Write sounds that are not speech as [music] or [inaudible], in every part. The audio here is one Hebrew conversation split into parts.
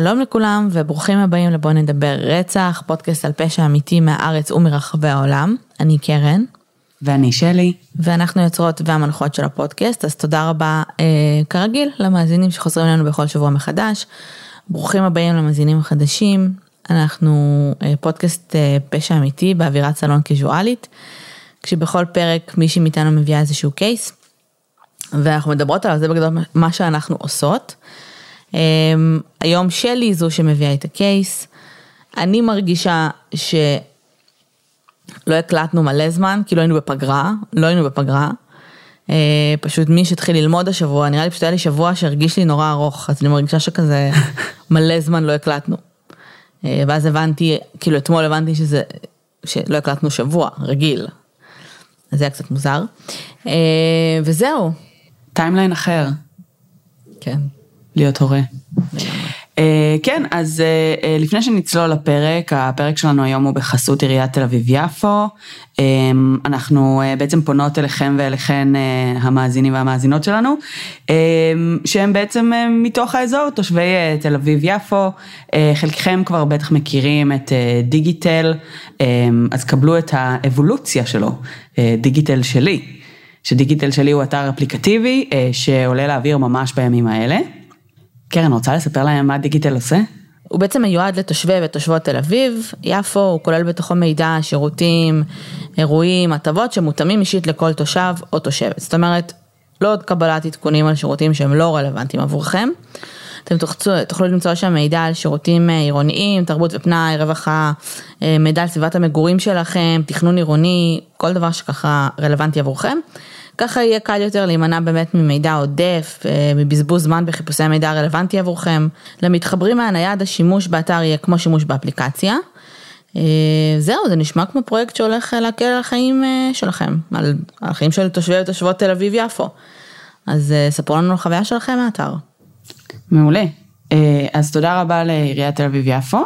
שלום לכולם וברוכים הבאים לבוא נדבר רצח, פודקאסט על פשע אמיתי מהארץ ומרחבי העולם. אני קרן. ואני שלי. ואנחנו יוצרות והמנחות של הפודקאסט, אז תודה רבה אה, כרגיל למאזינים שחוזרים אלינו בכל שבוע מחדש. ברוכים הבאים למאזינים החדשים. אנחנו אה, פודקאסט אה, פשע אמיתי באווירת סלון קיזואלית, כשבכל פרק מישהי מאיתנו מביאה איזשהו קייס, ואנחנו מדברות עליו, זה בגדול מה שאנחנו עושות. Um, היום שלי זו שמביאה את הקייס. אני מרגישה שלא הקלטנו מלא זמן, כאילו היינו בפגרה, לא היינו בפגרה. Uh, פשוט מי שהתחיל ללמוד השבוע, נראה לי פשוט היה לי שבוע שהרגיש לי נורא ארוך, אז אני מרגישה שכזה [laughs] מלא זמן לא הקלטנו. Uh, ואז הבנתי, כאילו אתמול הבנתי שזה, שלא הקלטנו שבוע, רגיל. אז זה היה קצת מוזר. Uh, וזהו. timeline אחר. כן. להיות הורה. Uh, כן, אז uh, uh, לפני שנצלול לפרק, הפרק שלנו היום הוא בחסות עיריית תל אביב-יפו. Um, אנחנו uh, בעצם פונות אליכם ואליכן uh, המאזינים והמאזינות שלנו, um, שהם בעצם uh, מתוך האזור, תושבי uh, תל אביב-יפו. Uh, חלקכם כבר בטח מכירים את uh, דיגיטל, um, אז קבלו את האבולוציה שלו, uh, דיגיטל שלי. שדיגיטל שלי הוא אתר אפליקטיבי uh, שעולה לאוויר ממש בימים האלה. קרן, רוצה לספר להם מה דיגיטל עושה? הוא בעצם מיועד לתושבי ותושבות תל אביב, יפו, הוא כולל בתוכו מידע, שירותים, אירועים, הטבות שמותאמים אישית לכל תושב או תושבת. זאת אומרת, לא עוד קבלת עדכונים על שירותים שהם לא רלוונטיים עבורכם. אתם תוכלו, תוכלו למצוא שם מידע על שירותים אה, עירוניים, תרבות ופנאי, רווחה, אה, מידע על סביבת המגורים שלכם, תכנון עירוני, כל דבר שככה רלוונטי עבורכם. ככה יהיה קל יותר להימנע באמת ממידע עודף, אה, מבזבוז זמן בחיפושי מידע רלוונטי עבורכם. למתחברים מהנייד השימוש באתר יהיה כמו שימוש באפליקציה. אה, זהו, זה נשמע כמו פרויקט שהולך להקל על החיים אה, שלכם, על החיים של תושבי ותושבות תל אביב-יפו. אז ספרו לנו על החוויה שלכם מהאתר. מעולה. אז תודה רבה לעיריית תל אביב-יפו.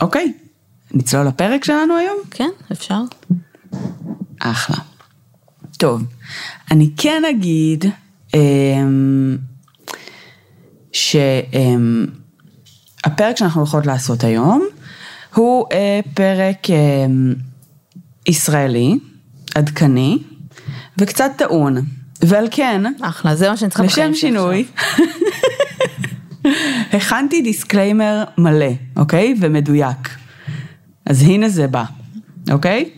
ואוקיי, נצלול לפרק שלנו היום? כן, אפשר. אחלה. טוב, אני כן אגיד אמ, שהפרק אמ, שאנחנו הולכות לעשות היום הוא אה, פרק אה, ישראלי, עדכני וקצת טעון, ועל כן, אחלה, זה מה שאני צריכה לשם שינוי, [laughs] הכנתי disclaimer מלא, אוקיי? ומדויק. אז הנה זה בא, אוקיי?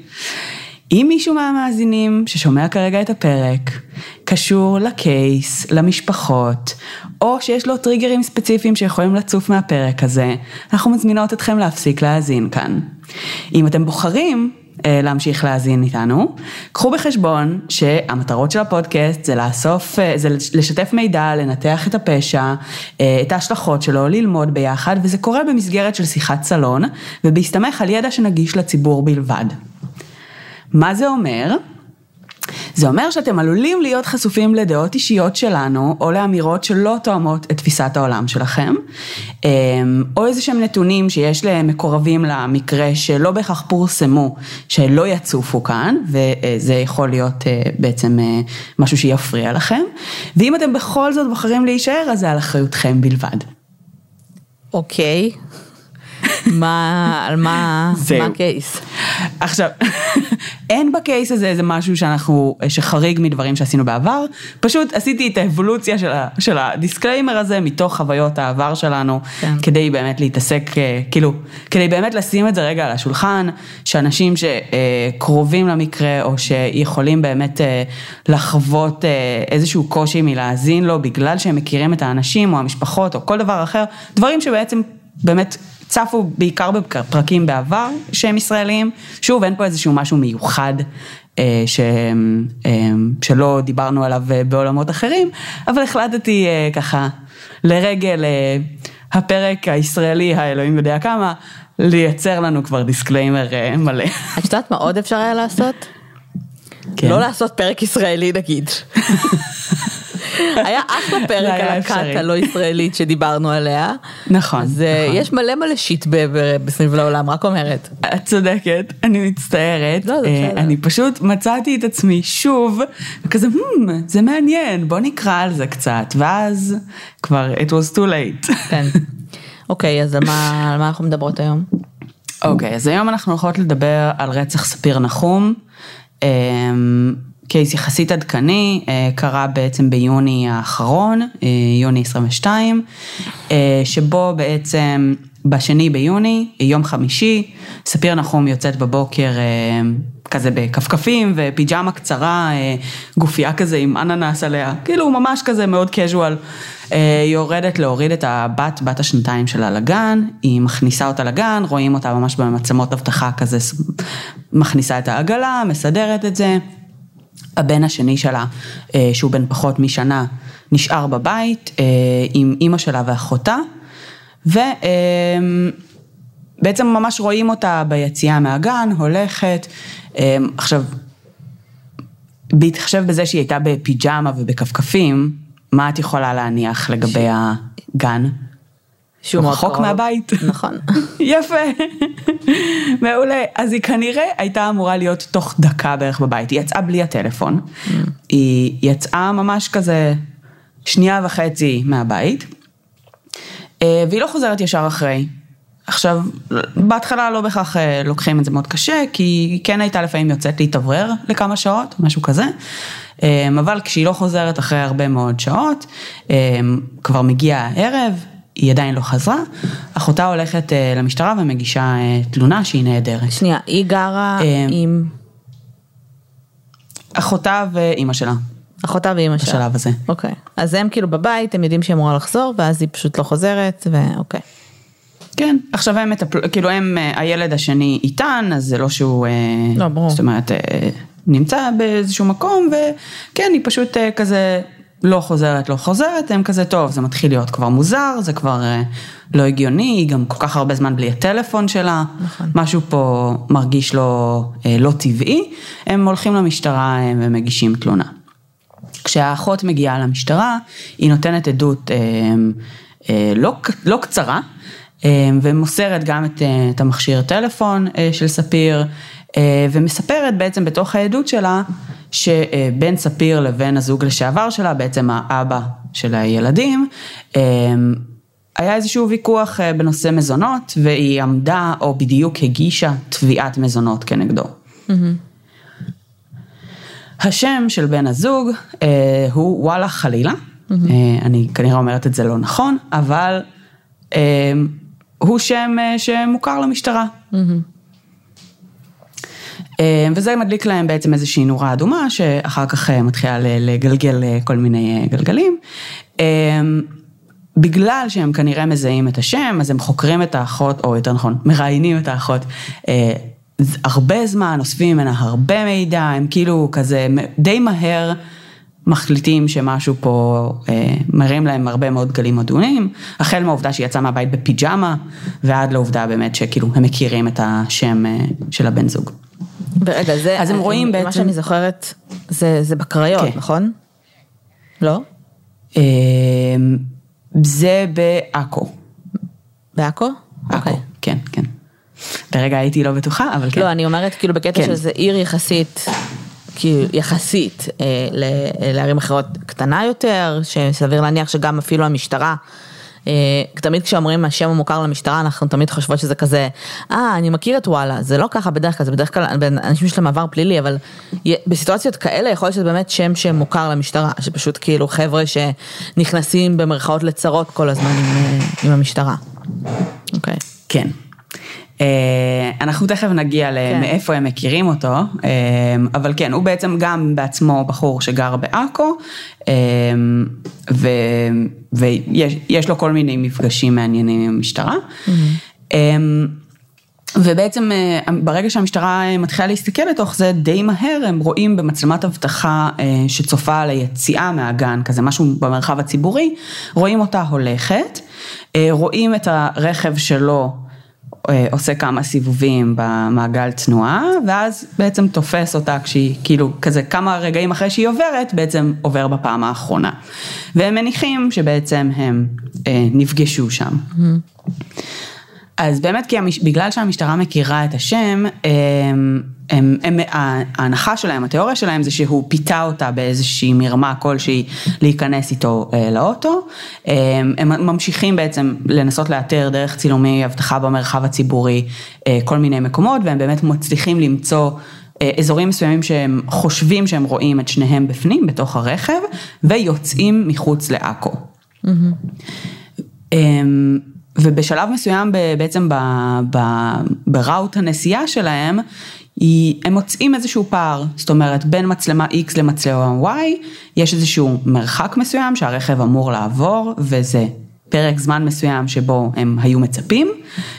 אם מישהו מהמאזינים ששומע כרגע את הפרק קשור ל case, למשפחות, או שיש לו טריגרים ספציפיים שיכולים לצוף מהפרק הזה, אנחנו מזמינות אתכם להפסיק להאזין כאן. אם אתם בוחרים להמשיך להאזין איתנו. קחו בחשבון שהמטרות של הפודקאסט זה לאסוף, אה, זה לשתף מידע, לנתח את הפשע, אה, את ההשלכות שלו, ללמוד ביחד, וזה קורה במסגרת של שיחת סלון, ובהסתמך על ידע שנגיש לציבור בלבד. מה זה אומר? זה אומר שאתם עלולים להיות חשופים לדעות אישיות שלנו, או לאמירות שלא תואמות את תפיסת העולם שלכם, אמ, או איזה שהם נתונים שיש למקורבים למקרה שלא בהכרח פורסמו, שלא יצופו כאן, וזה יכול להיות אה, בעצם אה, משהו שיפריע לכם, ואם אתם בכל זאת בוחרים להישאר, אז זה על אחריותכם בלבד. אוקיי. Okay. מה, על מה, מה הקייס? עכשיו, אין בקייס הזה איזה משהו שאנחנו, שחריג מדברים שעשינו בעבר, פשוט עשיתי את האבולוציה של, ה, של ה disclaimer הזה מתוך חוויות העבר שלנו, כן. כדי באמת להתעסק, אה, כאילו, כדי באמת לשים את זה רגע על השולחן, שאנשים שקרובים למקרה או שיכולים באמת אה, לחוות אה, איזשהו קושי מלהאזין לו בגלל שהם מכירים את האנשים או המשפחות או כל דבר אחר, דברים שבעצם באמת צפו בעיקר בפרקים בעבר שהם ישראלים, שוב אין פה איזשהו משהו מיוחד אה, ש, אה, שלא דיברנו עליו אה, בעולמות אחרים, אבל החלטתי ככה לרגל הפרק הישראלי האלוהים יודע כמה, לייצר לנו כבר disclaimer מלא. [laughs] את יודעת מה עוד אפשר היה לעשות? כן. לא לעשות פרק ישראלי נגיד. [laughs] היה אחלה זה פרק על הכת. הלא ישראלית שדיברנו עליה. נכון, אז אה, נכון. יש מלא מלא shit בסביב לעולם, רק אומרת. את צודקת, אני מצטערת. לא, זה אה, בסדר. אני פשוט מצאתי את עצמי שוב, וכזה, "Hmm, זה מעניין, בוא נקרא על זה קצת, ואז כבר it was too late. כן. אוקיי, אז על מה על מה אנחנו מדברות היום? אוקיי, אז היום אנחנו הולכות לדבר על רצח ספיר נחום. קייס יחסית עדכני, אה, קרה בעצם ביוני האחרון, אה, יוני 22, אה, שבו בעצם בשני ביוני, יום חמישי, ספיר נחום יוצאת בבוקר כזה בכפכפים ופיג'מה קצרה, גופייה כזה עם אננס עליה, כאילו ממש כזה מאוד קז'ואל. היא יורדת להוריד את הבת, בת השנתיים שלה לגן, היא מכניסה אותה לגן, רואים אותה ממש במצלמות אבטחה כזה, מכניסה את העגלה, מסדרת את זה. הבן השני שלה, אה, שהוא בן פחות משנה, נשאר בבית אה, עם אימא שלה ואחותה, ובעצם ממש רואים אותה ביציאה מהגן, הולכת. אה, עכשיו, בהתחשב בזה שהיא הייתה בפיג'מה ובכפכפים, מה את יכולה להניח לגבי הגן? שהוא מאוד רחוק. מהבית. נכון. [laughs] יפה, מעולה. אז היא כנראה הייתה אמורה להיות תוך דקה בערך בבית. היא יצאה בלי הטלפון. היא יצאה ממש כזה שנייה וחצי מהבית, אה, והיא לא חוזרת ישר אחרי. עכשיו, בהתחלה לא בהכרח אה, לוקחים את זה מאוד קשה, כי היא כן הייתה לפעמים יוצאת להתאוורר לכמה שעות, משהו כזה. אה, אבל כשהיא לא חוזרת אחרי הרבה מאוד שעות, כבר מגיע הערב, היא עדיין לא חזרה, אחותה הולכת אה, למשטרה ומגישה אה, תלונה שהיא נעדרת. שנייה, היא גרה אה, עם אחותה ואימא שלה, אחותה ואימא שלה. בשלב הזה. אוקיי. אז הם כאילו בבית, הם יודעים שהיא אמורה לחזור, ואז היא פשוט לא חוזרת, ואוקיי. כן, עכשיו הם מטפל... כאילו הם, הילד השני איתן, אז זה לא שהוא... לא, ברור. זאת אומרת, נמצא באיזשהו מקום, וכן, היא פשוט כזה לא חוזרת, לא חוזרת, הם כזה, טוב, זה מתחיל להיות כבר מוזר, זה כבר אה, לא הגיוני, היא גם כל כך הרבה זמן בלי הטלפון שלה, נכון. משהו פה מרגיש לו אה, לא טבעי, הם הולכים למשטרה אה, ומגישים תלונה. כשהאחות מגיעה למשטרה, היא נותנת עדות אה, אה, לא, לא קצרה, אה, ומוסרת גם את, אה, את המכשיר טלפון אה, של ספיר, אה, ומספרת בעצם בתוך העדות שלה, שבין ספיר לבין הזוג לשעבר שלה, בעצם האבא של הילדים, אה, היה איזשהו ויכוח אה, בנושא מזונות, והיא עמדה, או בדיוק הגישה תביעת מזונות כנגדו. השם של בן הזוג אה, הוא וואלה חלילה, אה, אני כנראה אומרת את זה לא נכון, אבל אה, הוא שם אה, שמוכר למשטרה. אה, וזה מדליק להם בעצם איזושהי נורה אדומה, שאחר כך אה, מתחילה לגלגל אה, כל מיני אה, גלגלים. אה, בגלל שהם כנראה מזהים את השם, אז הם חוקרים את האחות, או יותר נכון, מראיינים את האחות. אה, הרבה זמן, אוספים ממנה הרבה מידע, הם כאילו כזה די מהר מחליטים שמשהו פה אה, מרים להם הרבה מאוד גלים אדומים, החל מהעובדה שהיא יצאה מהבית בפיג'מה, ועד לעובדה באמת שכאילו הם מכירים את השם אה, של הבן זוג. ורגע, זה, אז הם רואים מה בעצם- שאני זוכרת, זה, זה בקריות, כן. נכון? לא? אה, זה בעכו. בעכו? עכו, כן, כן. לרגע הייתי לא בטוחה, אבל כן. לא, אני אומרת כאילו בקטע כן. שזה עיר יחסית, כאילו יחסית אה, לערים אחרות קטנה יותר, שסביר להניח שגם אפילו המשטרה, תמיד כשאומרים השם המוכר למשטרה, אנחנו תמיד חושבות שזה כזה, אה, אני מכיר את וואלה, זה לא ככה בדרך כלל, זה בדרך כלל אנשים שיש להם עבר פלילי, אבל בסיטואציות כאלה יכול להיות שזה באמת שם שמוכר למשטרה, שפשוט כאילו חבר'ה שנכנסים במרכאות לצרות כל הזמן עם, אה, עם המשטרה. אוקיי. כן. אה, אנחנו תכף נגיע למאיפה הם מכירים אותו, אה, אבל כן, הוא בעצם גם בעצמו בחור שגר בעכו, אה, ויש יש לו כל מיני מפגשים מעניינים עם המשטרה. אה, ובעצם ברגע שהמשטרה מתחילה להסתכל לתוך זה, די מהר הם רואים במצלמת אבטחה שצופה על היציאה מהגן, כזה משהו במרחב הציבורי, רואים אותה הולכת, רואים את הרכב שלו עושה כמה סיבובים במעגל תנועה, ואז בעצם תופס אותה כשהיא, כאילו, כזה כמה רגעים אחרי שהיא עוברת, בעצם עובר בפעם האחרונה. והם מניחים שבעצם הם אה, נפגשו שם. Mm-hmm. אז באמת כי המש... בגלל שהמשטרה מכירה את השם, הם, הם, הם, ההנחה שלהם, התיאוריה שלהם זה שהוא פיתה אותה באיזושהי מרמה כלשהי להיכנס איתו אה, לאוטו. הם, הם ממשיכים בעצם לנסות לאתר דרך צילומי אבטחה במרחב הציבורי אה, כל מיני מקומות, והם באמת מצליחים למצוא אה, אזורים מסוימים שהם חושבים שהם רואים את שניהם בפנים, בתוך הרכב, ויוצאים מחוץ לעכו. Mm-hmm. ובשלב מסוים בעצם בראוט הנסיעה שלהם, הם מוצאים איזשהו פער, זאת אומרת בין מצלמה X למצלמה Y, יש איזשהו מרחק מסוים שהרכב אמור לעבור וזה פרק זמן מסוים שבו הם היו מצפים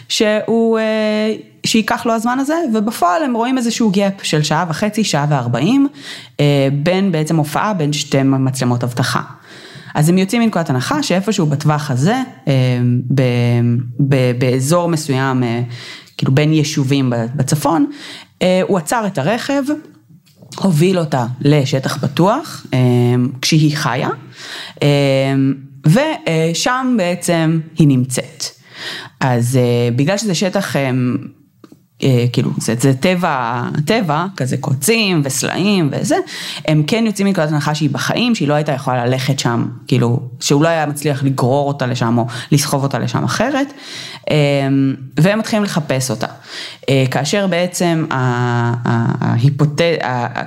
שהוא, אה, שייקח לו הזמן הזה ובפועל הם רואים איזשהו gap של שעה וחצי, שעה וארבעים אה, בין בעצם הופעה בין שתי מצלמות אבטחה. אז הם יוצאים מנקודת הנחה שאיפשהו בטווח הזה, אה, באזור מסוים, אה, כאילו בין יישובים בצפון, אה, הוא עצר את הרכב, הוביל אותה לשטח פתוח, כשהיא חיה, ושם בעצם היא נמצאת. אז בגלל שזה שטח כאילו זה, זה טבע, טבע, כזה קוצים וסלעים וזה, הם כן יוצאים מנקודת הנחה שהיא בחיים, שהיא לא הייתה יכולה ללכת שם, כאילו, שהוא לא היה מצליח לגרור אותה לשם או לסחוב אותה לשם אחרת, אה, והם מתחילים לחפש אותה. אה, כאשר בעצם ההיפותט...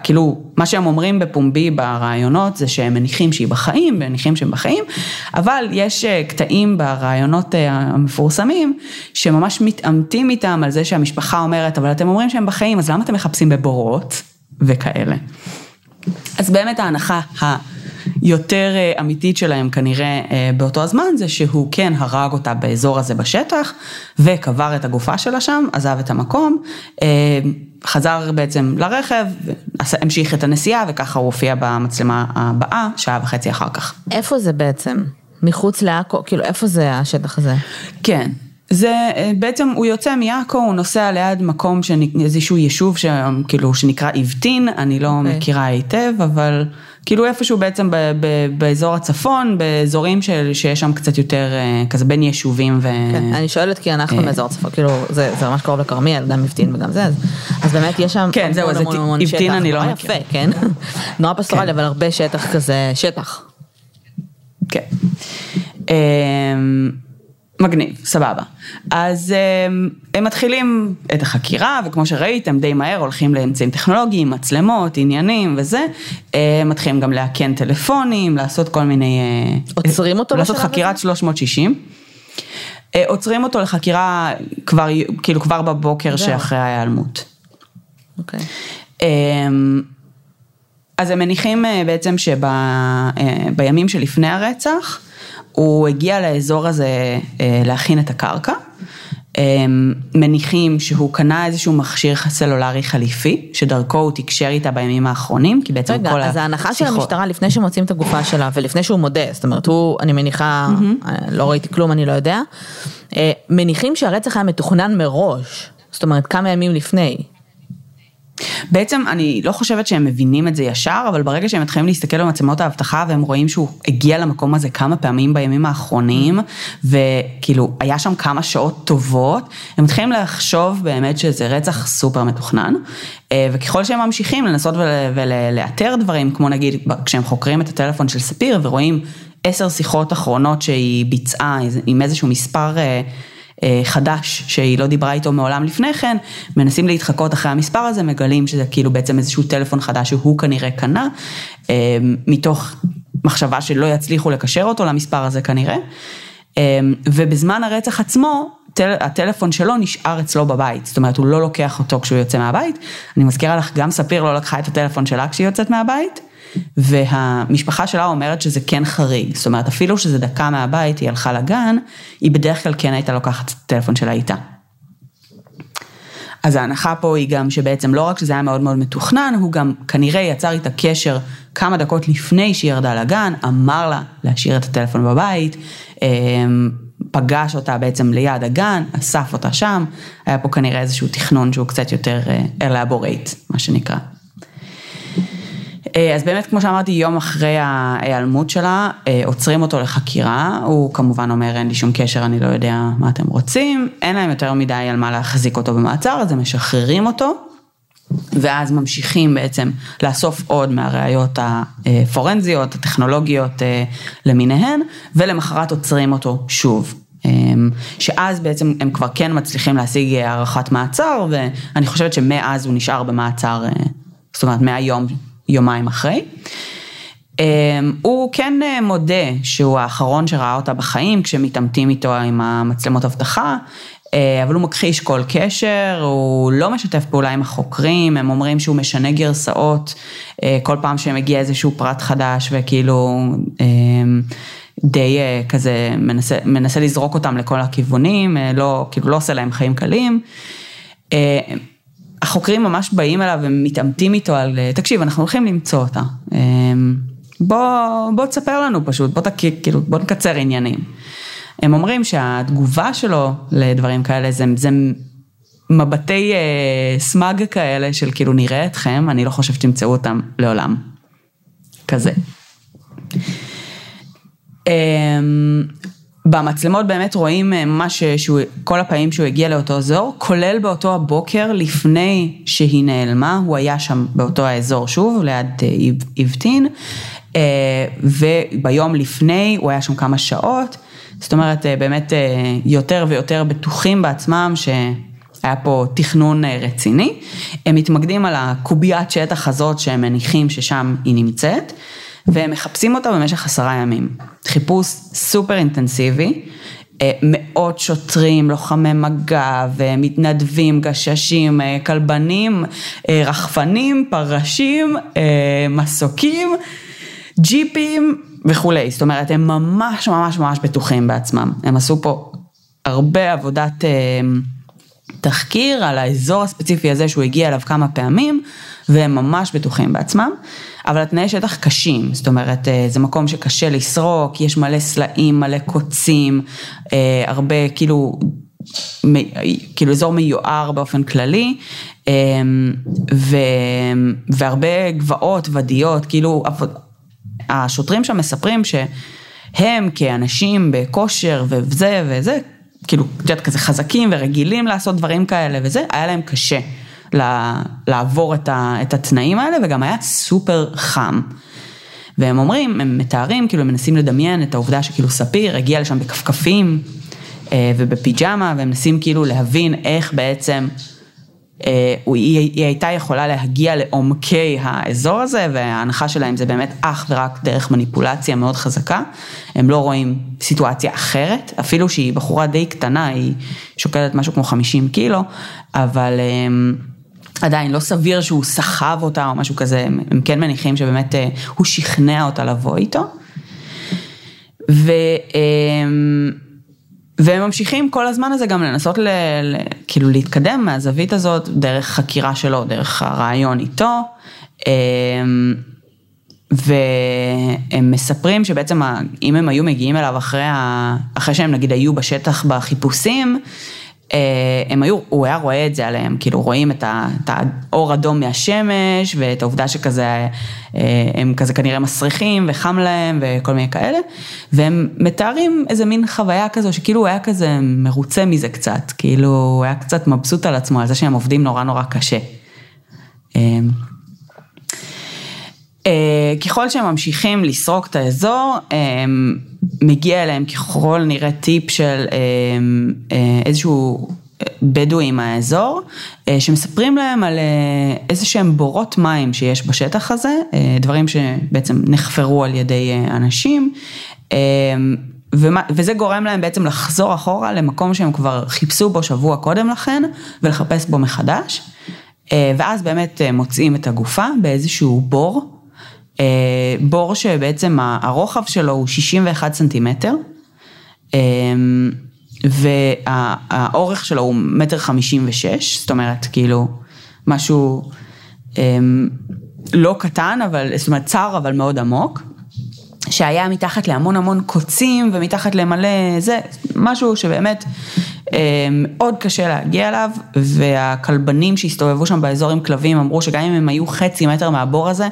כאילו, מה שהם אומרים בפומבי ברעיונות זה שהם מניחים שהיא בחיים, מניחים שהם בחיים, אבל יש קטעים ברעיונות המפורסמים שממש מתעמתים איתם על זה שהמשפחה אומרת, אבל אתם אומרים שהם בחיים, אז למה אתם מחפשים בבורות וכאלה? אז באמת ההנחה היותר אה, אמיתית שלהם כנראה אה, באותו הזמן, זה שהוא כן הרג אותה באזור הזה בשטח, וקבר את הגופה שלה שם, עזב את המקום, אה, חזר בעצם לרכב, המשיך את הנסיעה, וככה הוא הופיע במצלמה הבאה, שעה וחצי אחר כך. איפה זה בעצם? מחוץ לעכו, כאילו איפה זה השטח הזה? כן, זה אה, בעצם הוא יוצא מעכו, הוא נוסע ליד מקום, איזשהו יישוב כאילו שנקרא אבטין, אני לא okay. אוקיי. מכירה היטב, אבל כאילו איפשהו בעצם ב, ב, באזור הצפון, באזורים של, שיש שם קצת יותר אה, כזה בין יישובים ו... כן, אני שואלת כי אנחנו מאזור אה. הצפון, כאילו זה, זה ממש קרוב לכרמיאל, גם אבטין וגם זה, אז, אז באמת יש שם כן, זהו, שטח, אבטין אני לא מכירה. יפה, כן, [laughs] נורא פסטורלי, כן. אבל הרבה שטח כזה, שטח. כן. אמ, מגניב, סבבה. אז הם, הם מתחילים את החקירה, וכמו שראיתם, די מהר הולכים לאמצעים טכנולוגיים, מצלמות, עניינים וזה. הם מתחילים גם לאכן טלפונים, לעשות כל מיני... אה, עוצרים אותו לעשות חקירת 360. אה, עוצרים אותו לחקירה כבר, כאילו כבר בבוקר שאחרי ההיעלמות. אוקיי. אמ, אז הם מניחים אה, בעצם שבימים שלפני הרצח, הוא הגיע לאזור הזה אה, להכין את הקרקע. מניחים שהוא קנה איזשהו מכשיר סלולרי חליפי, שדרכו הוא תקשר איתה בימים האחרונים, כי בעצם רגע, כל השיחות... רגע, אז ההנחה של המשטרה לפני שמוצאים את הגופה שלה, ולפני שהוא מודה, זאת אומרת, הוא, אני מניחה, mm-hmm. לא ראיתי כלום, אני לא יודע, אה, מניחים שהרצח היה מתוכנן מראש, זאת אומרת, כמה ימים לפני. בעצם אני לא חושבת שהם מבינים את זה ישר, אבל ברגע שהם מתחילים להסתכל במצלמות האבטחה והם רואים שהוא הגיע למקום הזה כמה פעמים בימים האחרונים, וכאילו היה שם כמה שעות טובות, הם מתחילים לחשוב באמת שזה רצח סופר מתוכנן, אה, וככל שהם ממשיכים לנסות ולאתר דברים, כמו נגיד כשהם חוקרים את הטלפון של ספיר ורואים עשר שיחות אחרונות שהיא ביצעה עם איזשהו מספר אה, חדש שהיא לא דיברה איתו מעולם לפני כן, מנסים להתחקות אחרי המספר הזה, מגלים שזה כאילו בעצם איזשהו טלפון חדש שהוא כנראה קנה, אה, מתוך מחשבה שלא יצליחו לקשר אותו למספר הזה כנראה, אה, ובזמן הרצח עצמו, הטלפון שלו נשאר אצלו בבית, זאת אומרת הוא לא לוקח אותו כשהוא יוצא מהבית, אני מזכירה לך, גם ספיר לא לקחה את הטלפון שלה כשהיא יוצאת מהבית, והמשפחה שלה אומרת שזה כן חריג, זאת אומרת אפילו שזה דקה מהבית, היא הלכה לגן, היא בדרך כלל כן הייתה לוקחת את הטלפון שלה איתה. אז ההנחה פה היא גם שבעצם לא רק שזה היה מאוד מאוד מתוכנן, הוא גם כנראה יצר איתה קשר כמה דקות לפני שהיא ירדה לגן, אמר לה להשאיר את הטלפון בבית, אמ, פגש אותה בעצם ליד הגן, אסף אותה שם, היה פה כנראה איזשהו תכנון שהוא קצת יותר elaborate, מה שנקרא. אז באמת, כמו שאמרתי, יום אחרי ההיעלמות שלה, עוצרים אותו לחקירה, הוא כמובן אומר, אין לי שום קשר, אני לא יודע מה אתם רוצים, אין להם יותר מדי על מה להחזיק אותו במעצר, אז הם משחררים אותו. ואז ממשיכים בעצם לאסוף עוד מהראיות הפורנזיות, הטכנולוגיות אה, למיניהן, ולמחרת עוצרים אותו שוב. אה, שאז בעצם הם כבר כן מצליחים להשיג הארכת מעצר, ואני חושבת שמאז הוא נשאר במעצר, אה, זאת אומרת מהיום, יומיים אחרי. הוא כן מודה שהוא האחרון שראה אותה בחיים, כשמתעמתים איתו עם המצלמות אבטחה, אה, אבל הוא מכחיש כל קשר, הוא לא משתף פעולה עם החוקרים, הם אומרים שהוא משנה גרסאות אה, כל פעם שמגיע איזשהו פרט חדש וכאילו אה, די כזה מנסה, מנסה לזרוק אותם לכל הכיוונים, לא, כאילו לא עושה להם חיים קלים. החוקרים ממש באים אליו ומתעמתים איתו על, תקשיב, אנחנו הולכים למצוא אותה. בוא, בוא תספר לנו פשוט, בוא תקיא, כאילו, בוא נקצר עניינים. הם אומרים שהתגובה שלו לדברים כאלה זה, זה מבטי אה, סמאג כאלה של כאילו נראה אתכם, אני לא חושבת שתמצאו אותם לעולם. כזה. אה, במצלמות באמת רואים אה, ממש שהוא, כל הפעמים שהוא הגיע לאותו אזור, כולל באותו הבוקר לפני שהיא נעלמה, הוא היה שם באותו האזור שוב, ליד איבטין, אה, וביום לפני הוא היה שם כמה שעות. זאת אומרת, אה, באמת אה, יותר ויותר בטוחים בעצמם שהיה פה תכנון אה, רציני. הם מתמקדים על הקוביית שטח הזאת שהם מניחים ששם היא נמצאת, והם מחפשים אותה במשך עשרה ימים. חיפוש סופר אינטנסיבי. מאות שוטרים, לוחמי מג"ב, מתנדבים, גששים, כלבנים, רחפנים, פרשים, מסוקים, ג'יפים, וכולי, זאת אומרת, הם ממש ממש ממש בטוחים בעצמם. הם עשו פה הרבה עבודת אה, תחקיר על האזור הספציפי הזה שהוא הגיע אליו כמה פעמים, והם ממש בטוחים בעצמם, אבל התנאי שטח קשים, זאת אומרת, אה, זה מקום שקשה לסרוק, יש מלא סלעים, מלא קוצים, אה, הרבה כאילו... כאילו אזור מיוער באופן כללי, ו, והרבה גבעות, ודיות, כאילו השוטרים שם מספרים שהם כאנשים בכושר וזה וזה, כאילו, את יודעת, כזה חזקים ורגילים לעשות דברים כאלה וזה, היה להם קשה לעבור את, ה, את התנאים האלה וגם היה סופר חם. והם אומרים, הם מתארים, כאילו הם מנסים לדמיין את העובדה שכאילו ספיר הגיע לשם בכפכפים אה, ובפיג'מה והם מנסים כאילו להבין איך בעצם אה, היא, היא הייתה יכולה להגיע לעומקי האזור הזה וההנחה שלהם זה באמת אך ורק דרך מניפולציה מאוד חזקה, הם לא רואים סיטואציה אחרת, אפילו שהיא בחורה די קטנה, היא שוקלת משהו כמו 50 קילו, אבל אה, עדיין לא סביר שהוא סחב אותה או משהו כזה, הם, הם כן מניחים שבאמת אה, הוא שכנע אותה לבוא איתו. ו... והם ממשיכים כל הזמן הזה גם לנסות ל, ל, כאילו להתקדם מהזווית הזאת דרך חקירה שלו, דרך הרעיון איתו. אמ, והם מספרים שבעצם אם הם היו מגיעים אליו אחרי, ה... אחרי שהם נגיד היו בשטח בחיפושים, אה, הם היו, הוא היה רואה את זה עליהם, כאילו רואים את, ה, את האור אדום מהשמש ואת העובדה שכזה, אה, הם כזה כנראה מסריחים וחם להם וכל מיני כאלה, והם מתארים איזה מין חוויה כזו שכאילו הוא היה כזה מרוצה מזה קצת, כאילו הוא היה קצת מבסוט על עצמו, על זה שהם עובדים נורא נורא קשה. אה, ככל שהם ממשיכים לסרוק את האזור, מגיע אליהם ככל נראה טיפ של איזשהו בדואי מהאזור, שמספרים להם על איזה שהם בורות מים שיש בשטח הזה, דברים שבעצם נחפרו על ידי אנשים. וזה גורם להם בעצם לחזור אחורה למקום שהם כבר חיפשו בו שבוע קודם לכן ולחפש בו מחדש. ואז באמת מוצאים את הגופה באיזשהו בור אה, בור שבעצם הרוחב שלו הוא 61 סנטימטר, אה, והאורך שלו הוא מטר חמישים ושש, זאת אומרת כאילו משהו אה, לא קטן, אבל, זאת אומרת צר אבל מאוד עמוק, שהיה מתחת להמון המון קוצים ומתחת למלא זה, משהו שבאמת אה, מאוד קשה להגיע אליו, והכלבנים שהסתובבו שם באזור עם כלבים אמרו שגם אם הם היו חצי מטר מהבור הזה,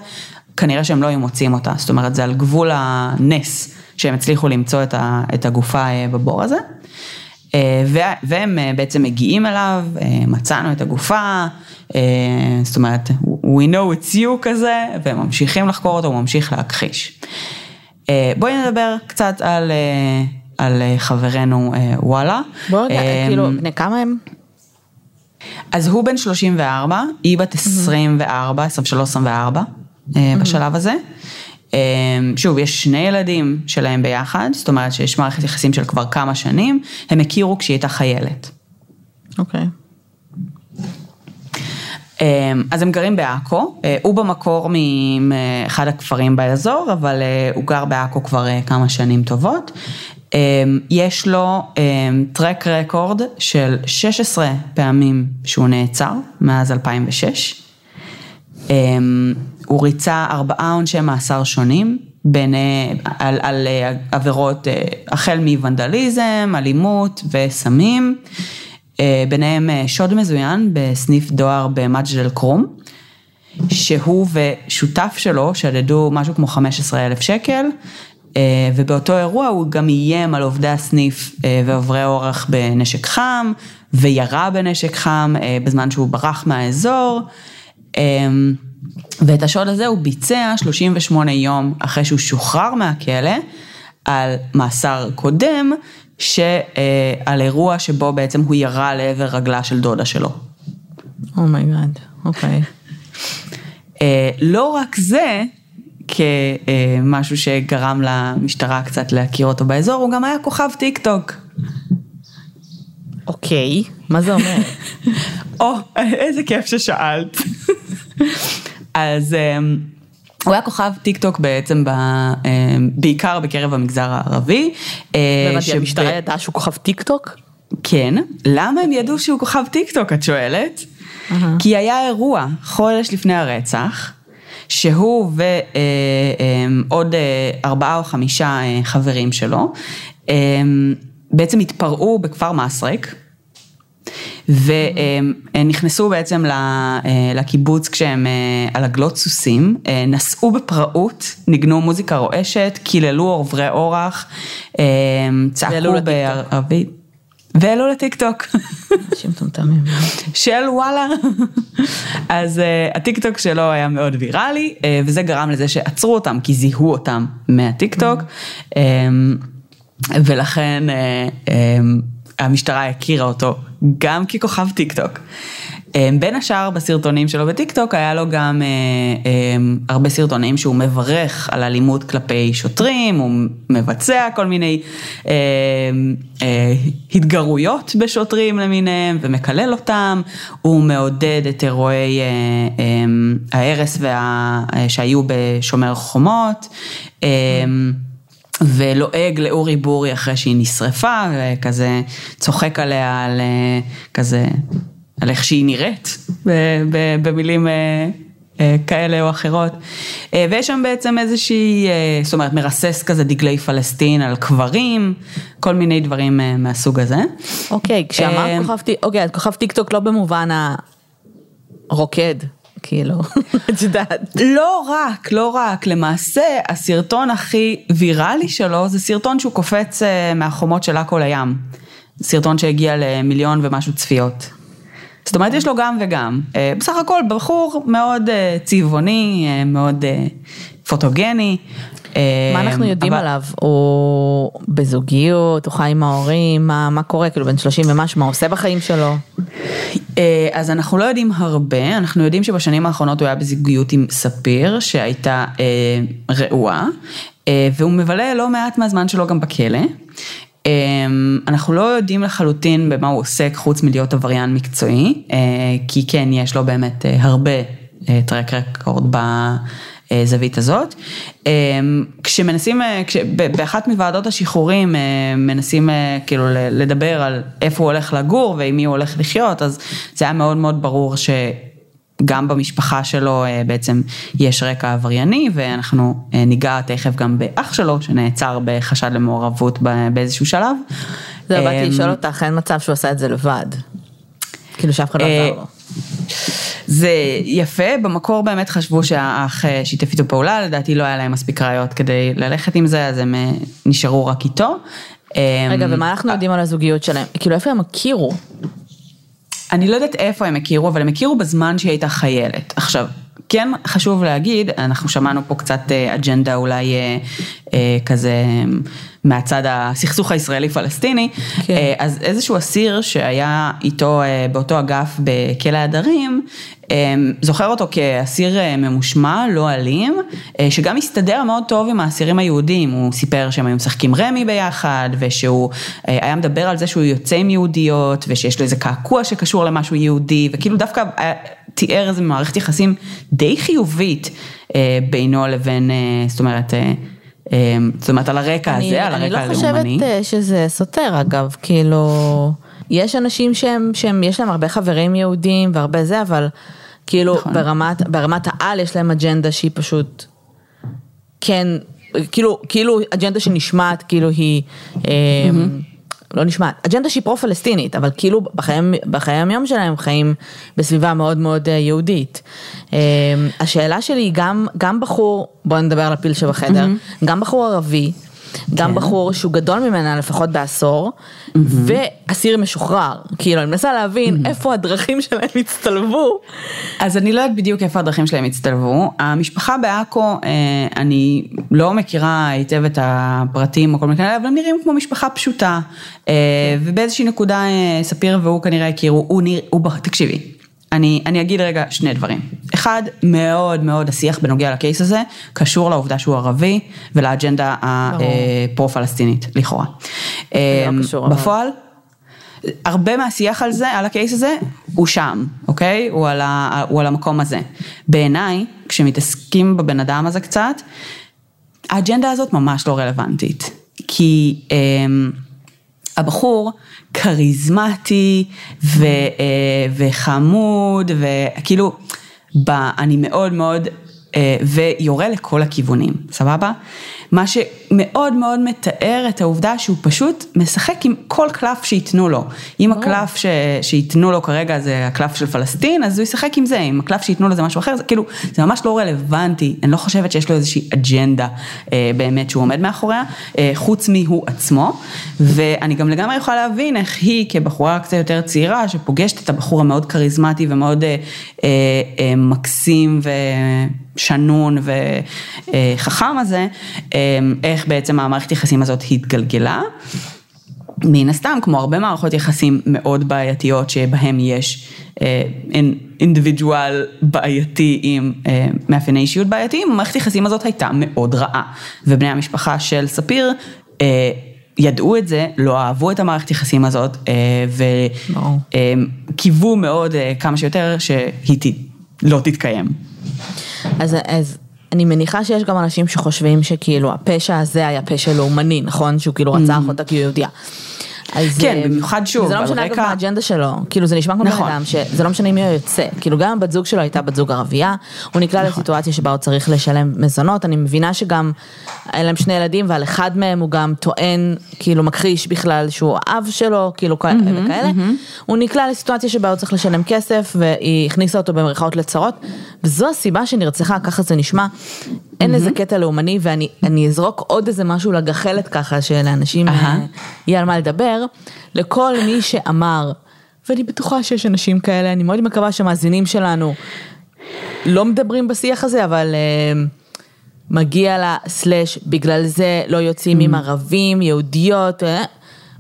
כנראה שהם לא היו מוצאים אותה, זאת אומרת זה על גבול הנס שהם הצליחו למצוא את הגופה אה, בבור הזה. והם בעצם מגיעים אליו, מצאנו את הגופה, זאת אומרת, we know it's you כזה, והם ממשיכים לחקור אותו, הוא ממשיך להכחיש. אה, בואי נדבר קצת על, אה, על אה, חברנו וואלה. בואו כאילו, בני כמה הם? אז הוא בן 34, היא בת 24, 23-24 בשלב הזה. שוב, יש שני ילדים שלהם ביחד, זאת אומרת שיש מערכת יחסים של כבר כמה שנים, הם הכירו כשהיא הייתה חיילת. אוקיי. Okay. אמ, אז הם גרים בעכו, אה, הוא במקור מאחד הכפרים באזור, אבל אה, הוא גר בעכו כבר אה, כמה שנים טובות. יש לו טרק רקורד של 16 פעמים שהוא נעצר מאז 2006. אמ, הוא ריצה ארבעה עונשי מאסר שונים, בין, על, על עבירות החל מוונדליזם, אלימות וסמים. אה, ביניהם אה, שוד מזוין בסניף דואר במג'ד אל כרום, שהוא ושותף שלו שדדו משהו כמו 15 אלף שקל, אה, ובאותו אירוע הוא גם איים על עובדי הסניף ועוברי אורח בנשק חם, וירה בנשק חם בזמן שהוא ברח מהאזור. ואת השוד הזה הוא ביצע 38 יום אחרי שהוא שוחרר מהכלא על מאסר קודם שעל אירוע שבו בעצם הוא ירה לעבר רגלה של דודה שלו. oh my god, oh אוקיי. אה, לא רק זה, כמשהו שגרם למשטרה קצת להכיר אותו באזור, הוא גם היה כוכב טיק טוק. אוקיי, מה זה אומר? [laughs] או, איזה כיף ששאלת. אז אמ, הוא היה כוכב טיק טוק בעצם, ב, אה, בעיקר בקרב המגזר הערבי. אה, הבנתי, המשטרה ידעה שהוא כוכב טיק טוק? כן, למה הם ידעו שהוא כוכב טיק טוק, את שואלת? כי היה אירוע חודש לפני הרצח, שהוא ועוד אה, ארבעה או חמישה חברים שלו, בעצם התפרעו בכפר מסרק. והם נכנסו בעצם אה, לקיבוץ כשהם אה, על עגלות סוסים, אה, נסעו בפראות, ניגנו מוזיקה רועשת, קיללו עוברי אורח, צעקו בערבית. והעלו לטיקטוק. אנשים מטומטמים. של וואלה. אז אה, הטיקטוק שלו היה מאוד ויראלי, אה, וזה גרם לזה שעצרו אותם, כי זיהו אותם מהטיקטוק, אמ, ולכן אה, אמ, המשטרה הכירה אותו גם ככוכב טיק טוק. אמ, בין השאר בסרטונים שלו בטיק טוק היה לו גם אה, אה, הרבה סרטונים שהוא מברך על אלימות כלפי שוטרים, הוא מבצע כל מיני אה, אה, התגרויות בשוטרים למיניהם ומקלל אותם, הוא מעודד את אירועי אה, אה, ההרס וה, אה, שהיו בשומר חומות. אה, ולועג לאורי בורי אחרי שהיא נשרפה, וכזה צוחק עליה על אה, כזה, על איך שהיא נראית, במילים אה, אה, כאלה או אחרות. ויש שם בעצם איזושהי, זאת אומרת, מרסס כזה דגלי פלסטין על קברים, כל מיני דברים מהסוג הזה. אוקיי, כשאמרת כוכב, אוקיי, כוכב טיק טוק לא במובן הרוקד. כאילו, [laughs] את יודעת. לא רק, לא רק, למעשה הסרטון הכי ויראלי שלו זה סרטון שהוא קופץ אה, מהחומות של עכו לים. סרטון שהגיע למיליון ומשהו צפיות. זאת אומרת, יש לו גם וגם. אה, בסך הכל בחור מאוד אה, צבעוני, מאוד פוטוגני. מה אנחנו יודעים אבל... עליו? הוא בזוגיות, הוא חי עם ההורים, מה, מה קורה? כאילו בן 30 ומשהו, מה עושה בחיים שלו? אה, אז אנחנו לא יודעים הרבה, אנחנו יודעים שבשנים האחרונות הוא היה בזוגיות עם ספיר, שהייתה אה, רעועה, אה, והוא מבלה לא מעט מהזמן שלו גם בכלא. אה, אנחנו לא יודעים לחלוטין במה הוא עוסק חוץ מלהיות עבריין מקצועי, אה, כי כן, יש לו באמת אה, הרבה טרק רקורד. הזווית הזאת. אמ, כשמנסים, אה, כש, באחת מוועדות השחרורים אה, מנסים אה, כאילו לדבר על איפה הוא הולך לגור ועם מי הוא הולך לחיות, אז זה היה מאוד מאוד ברור ש... גם במשפחה שלו אה, בעצם יש רקע עברייני, ואנחנו אה, ניגע תכף גם באח שלו, שנעצר בחשד למעורבות באיזשהו שלב. זהו, באתי לשאול אותך, אין מצב שהוא עשה את זה לבד. כאילו שאף אחד לא אה, עזר לו. זה יפה, במקור באמת חשבו שהאח אה, שיתף איתו פעולה, לדעתי לא היה להם מספיק ראיות כדי ללכת עם זה, אז הם אה, נשארו רק איתו. רגע, אמ, ומה אנחנו יודעים על הזוגיות שלהם? כאילו, איפה הם הכירו? אני לא יודעת איפה הם הכירו, אבל הם הכירו בזמן שהיא הייתה חיילת. עכשיו, כן חשוב להגיד, אנחנו שמענו פה קצת אה, אג'נדה אולי אה, אה, כזה מהצד הסכסוך הישראלי-פלסטיני, כן. אז איזשהו אסיר שהיה איתו באותו אגף בכלא הדרים, זוכר אותו כאסיר ממושמע, לא אלים, שגם הסתדר מאוד טוב עם האסירים היהודים, הוא סיפר שהם היו משחקים רמי ביחד, ושהוא היה מדבר על זה שהוא יוצא עם יהודיות, ושיש לו איזה קעקוע שקשור למשהו יהודי, וכאילו דווקא תיאר איזה מערכת יחסים די חיובית אה, בינו לבין, אה, זאת אומרת, אה, אה, זאת אומרת על הרקע אני- הזה, על אני הרקע לא חושבת הלאומני. אה, שזה סותר אגב, כאילו, יש אנשים שהם, שהם, יש להם הרבה חברים יהודים והרבה זה, אבל כאילו נכון. ברמת, ברמת העל יש להם אג'נדה שהיא פשוט, כן, כאילו, כאילו אג'נדה שנשמעת, כאילו היא, אה, לא נשמעת, אג'נדה שהיא פרו-פלסטינית, אבל כאילו בחיים, בחיי היום שלהם הם חיים בסביבה מאוד מאוד אה, יהודית. אה, השאלה שלי היא גם, גם בחור, בואו נדבר על הפיל שבחדר, גם בחור ערבי, גם כן. בחור שהוא גדול ממנה לפחות בעשור, ואסיר משוחרר. כאילו, אני מנסה להבין איפה הדרכים שלהם הצטלבו. אז אני לא יודעת בדיוק איפה הדרכים שלהם הצטלבו. המשפחה בעכו, אה, אני לא מכירה היטב את הפרטים או כל מיני כאלה, אבל הם נראים כמו משפחה פשוטה. אה, ובאיזושהי נקודה אה, ספיר והוא כנראה הכירו, הוא נראה, תקשיבי, אני, אני אגיד רגע שני דברים. אחד, מאוד מאוד השיח בנוגע לקייס הזה, קשור לעובדה שהוא ערבי ולאג'נדה הפרו-פלסטינית, לכאורה. אה, קשור, אבל- בפועל, הרבה מהשיח על זה, על הקייס הזה, הוא שם, אוקיי? הוא על, ה, הוא על המקום הזה. בעיניי, כשמתעסקים בבן אדם הזה קצת, האג'נדה הזאת ממש לא רלוונטית. כי אמ, הבחור כריזמטי ו, אה, וחמוד, וכאילו, אני מאוד מאוד, ויורה לכל הכיוונים, סבבה? מה שמאוד מאוד מתאר את העובדה שהוא פשוט משחק עם כל קלף שייתנו לו. אם הקלף ש... שייתנו לו כרגע זה הקלף של פלסטין, אז הוא ישחק עם זה, אם הקלף שייתנו לו זה משהו אחר, זה כאילו, זה ממש לא רלוונטי, אני לא חושבת שיש לו איזושהי אג'נדה אה, באמת שהוא עומד מאחוריה, אה, חוץ מהוא עצמו, ואני גם לגמרי יכולה להבין איך היא כבחורה קצת יותר צעירה, שפוגשת את הבחור המאוד כריזמטי ומאוד אה, אה, אה, מקסים ושנון וחכם הזה, אה, איך בעצם המערכת יחסים הזאת התגלגלה. מן הסתם, כמו הרבה מערכות יחסים מאוד בעייתיות שבהם יש אה, אינדיבידואל בעייתי עם אה, מאפייני אישיות בעייתיים, המערכת יחסים הזאת הייתה מאוד רעה. ובני המשפחה של ספיר אה, ידעו את זה, לא אהבו את המערכת יחסים הזאת. וקיוו מאוד כמה שיותר שהיא לא תתקיים. אז, אז אני מניחה שיש גם אנשים שחושבים שכאילו הפשע הזה היה פשע לאומני, נכון? שהוא כאילו רצח אותה כי הוא יהודייה. אז, כן, אה, במיוחד שוב, זה לא משנה אגב רקע- מה האג'נדה שלו, כאילו זה נשמע כמו בן נכון. אדם שזה לא משנה מי הוא יוצא, כאילו גם בת זוג שלו הייתה בת זוג ערבייה, הוא נקלע נכון. לסיטואציה שבה הוא צריך לשלם מזונות, אני מבינה שגם היה להם שני ילדים ועל אחד מהם הוא גם טוען, כאילו מכחיש בכלל שהוא האב שלו, כאילו כאלה וכאלה, הוא נקלע לסיטואציה שבה הוא צריך לשלם כסף והיא הכניסה אותו במרכאות לצרות, וזו הסיבה שנרצחה, ככה זה נשמע. אין לזה קטע לאומני ואני אני אזרוק עוד איזה משהו לגחלת ככה שלאנשים אה. יהיה על מה לדבר, לכל מי שאמר, ואני בטוחה שיש אנשים כאלה, אני מאוד מקווה שהמאזינים שלנו לא מדברים בשיח הזה, אבל אה, מגיע לה סלאש, בגלל זה לא יוצאים עם ערבים, יהודיות, אה,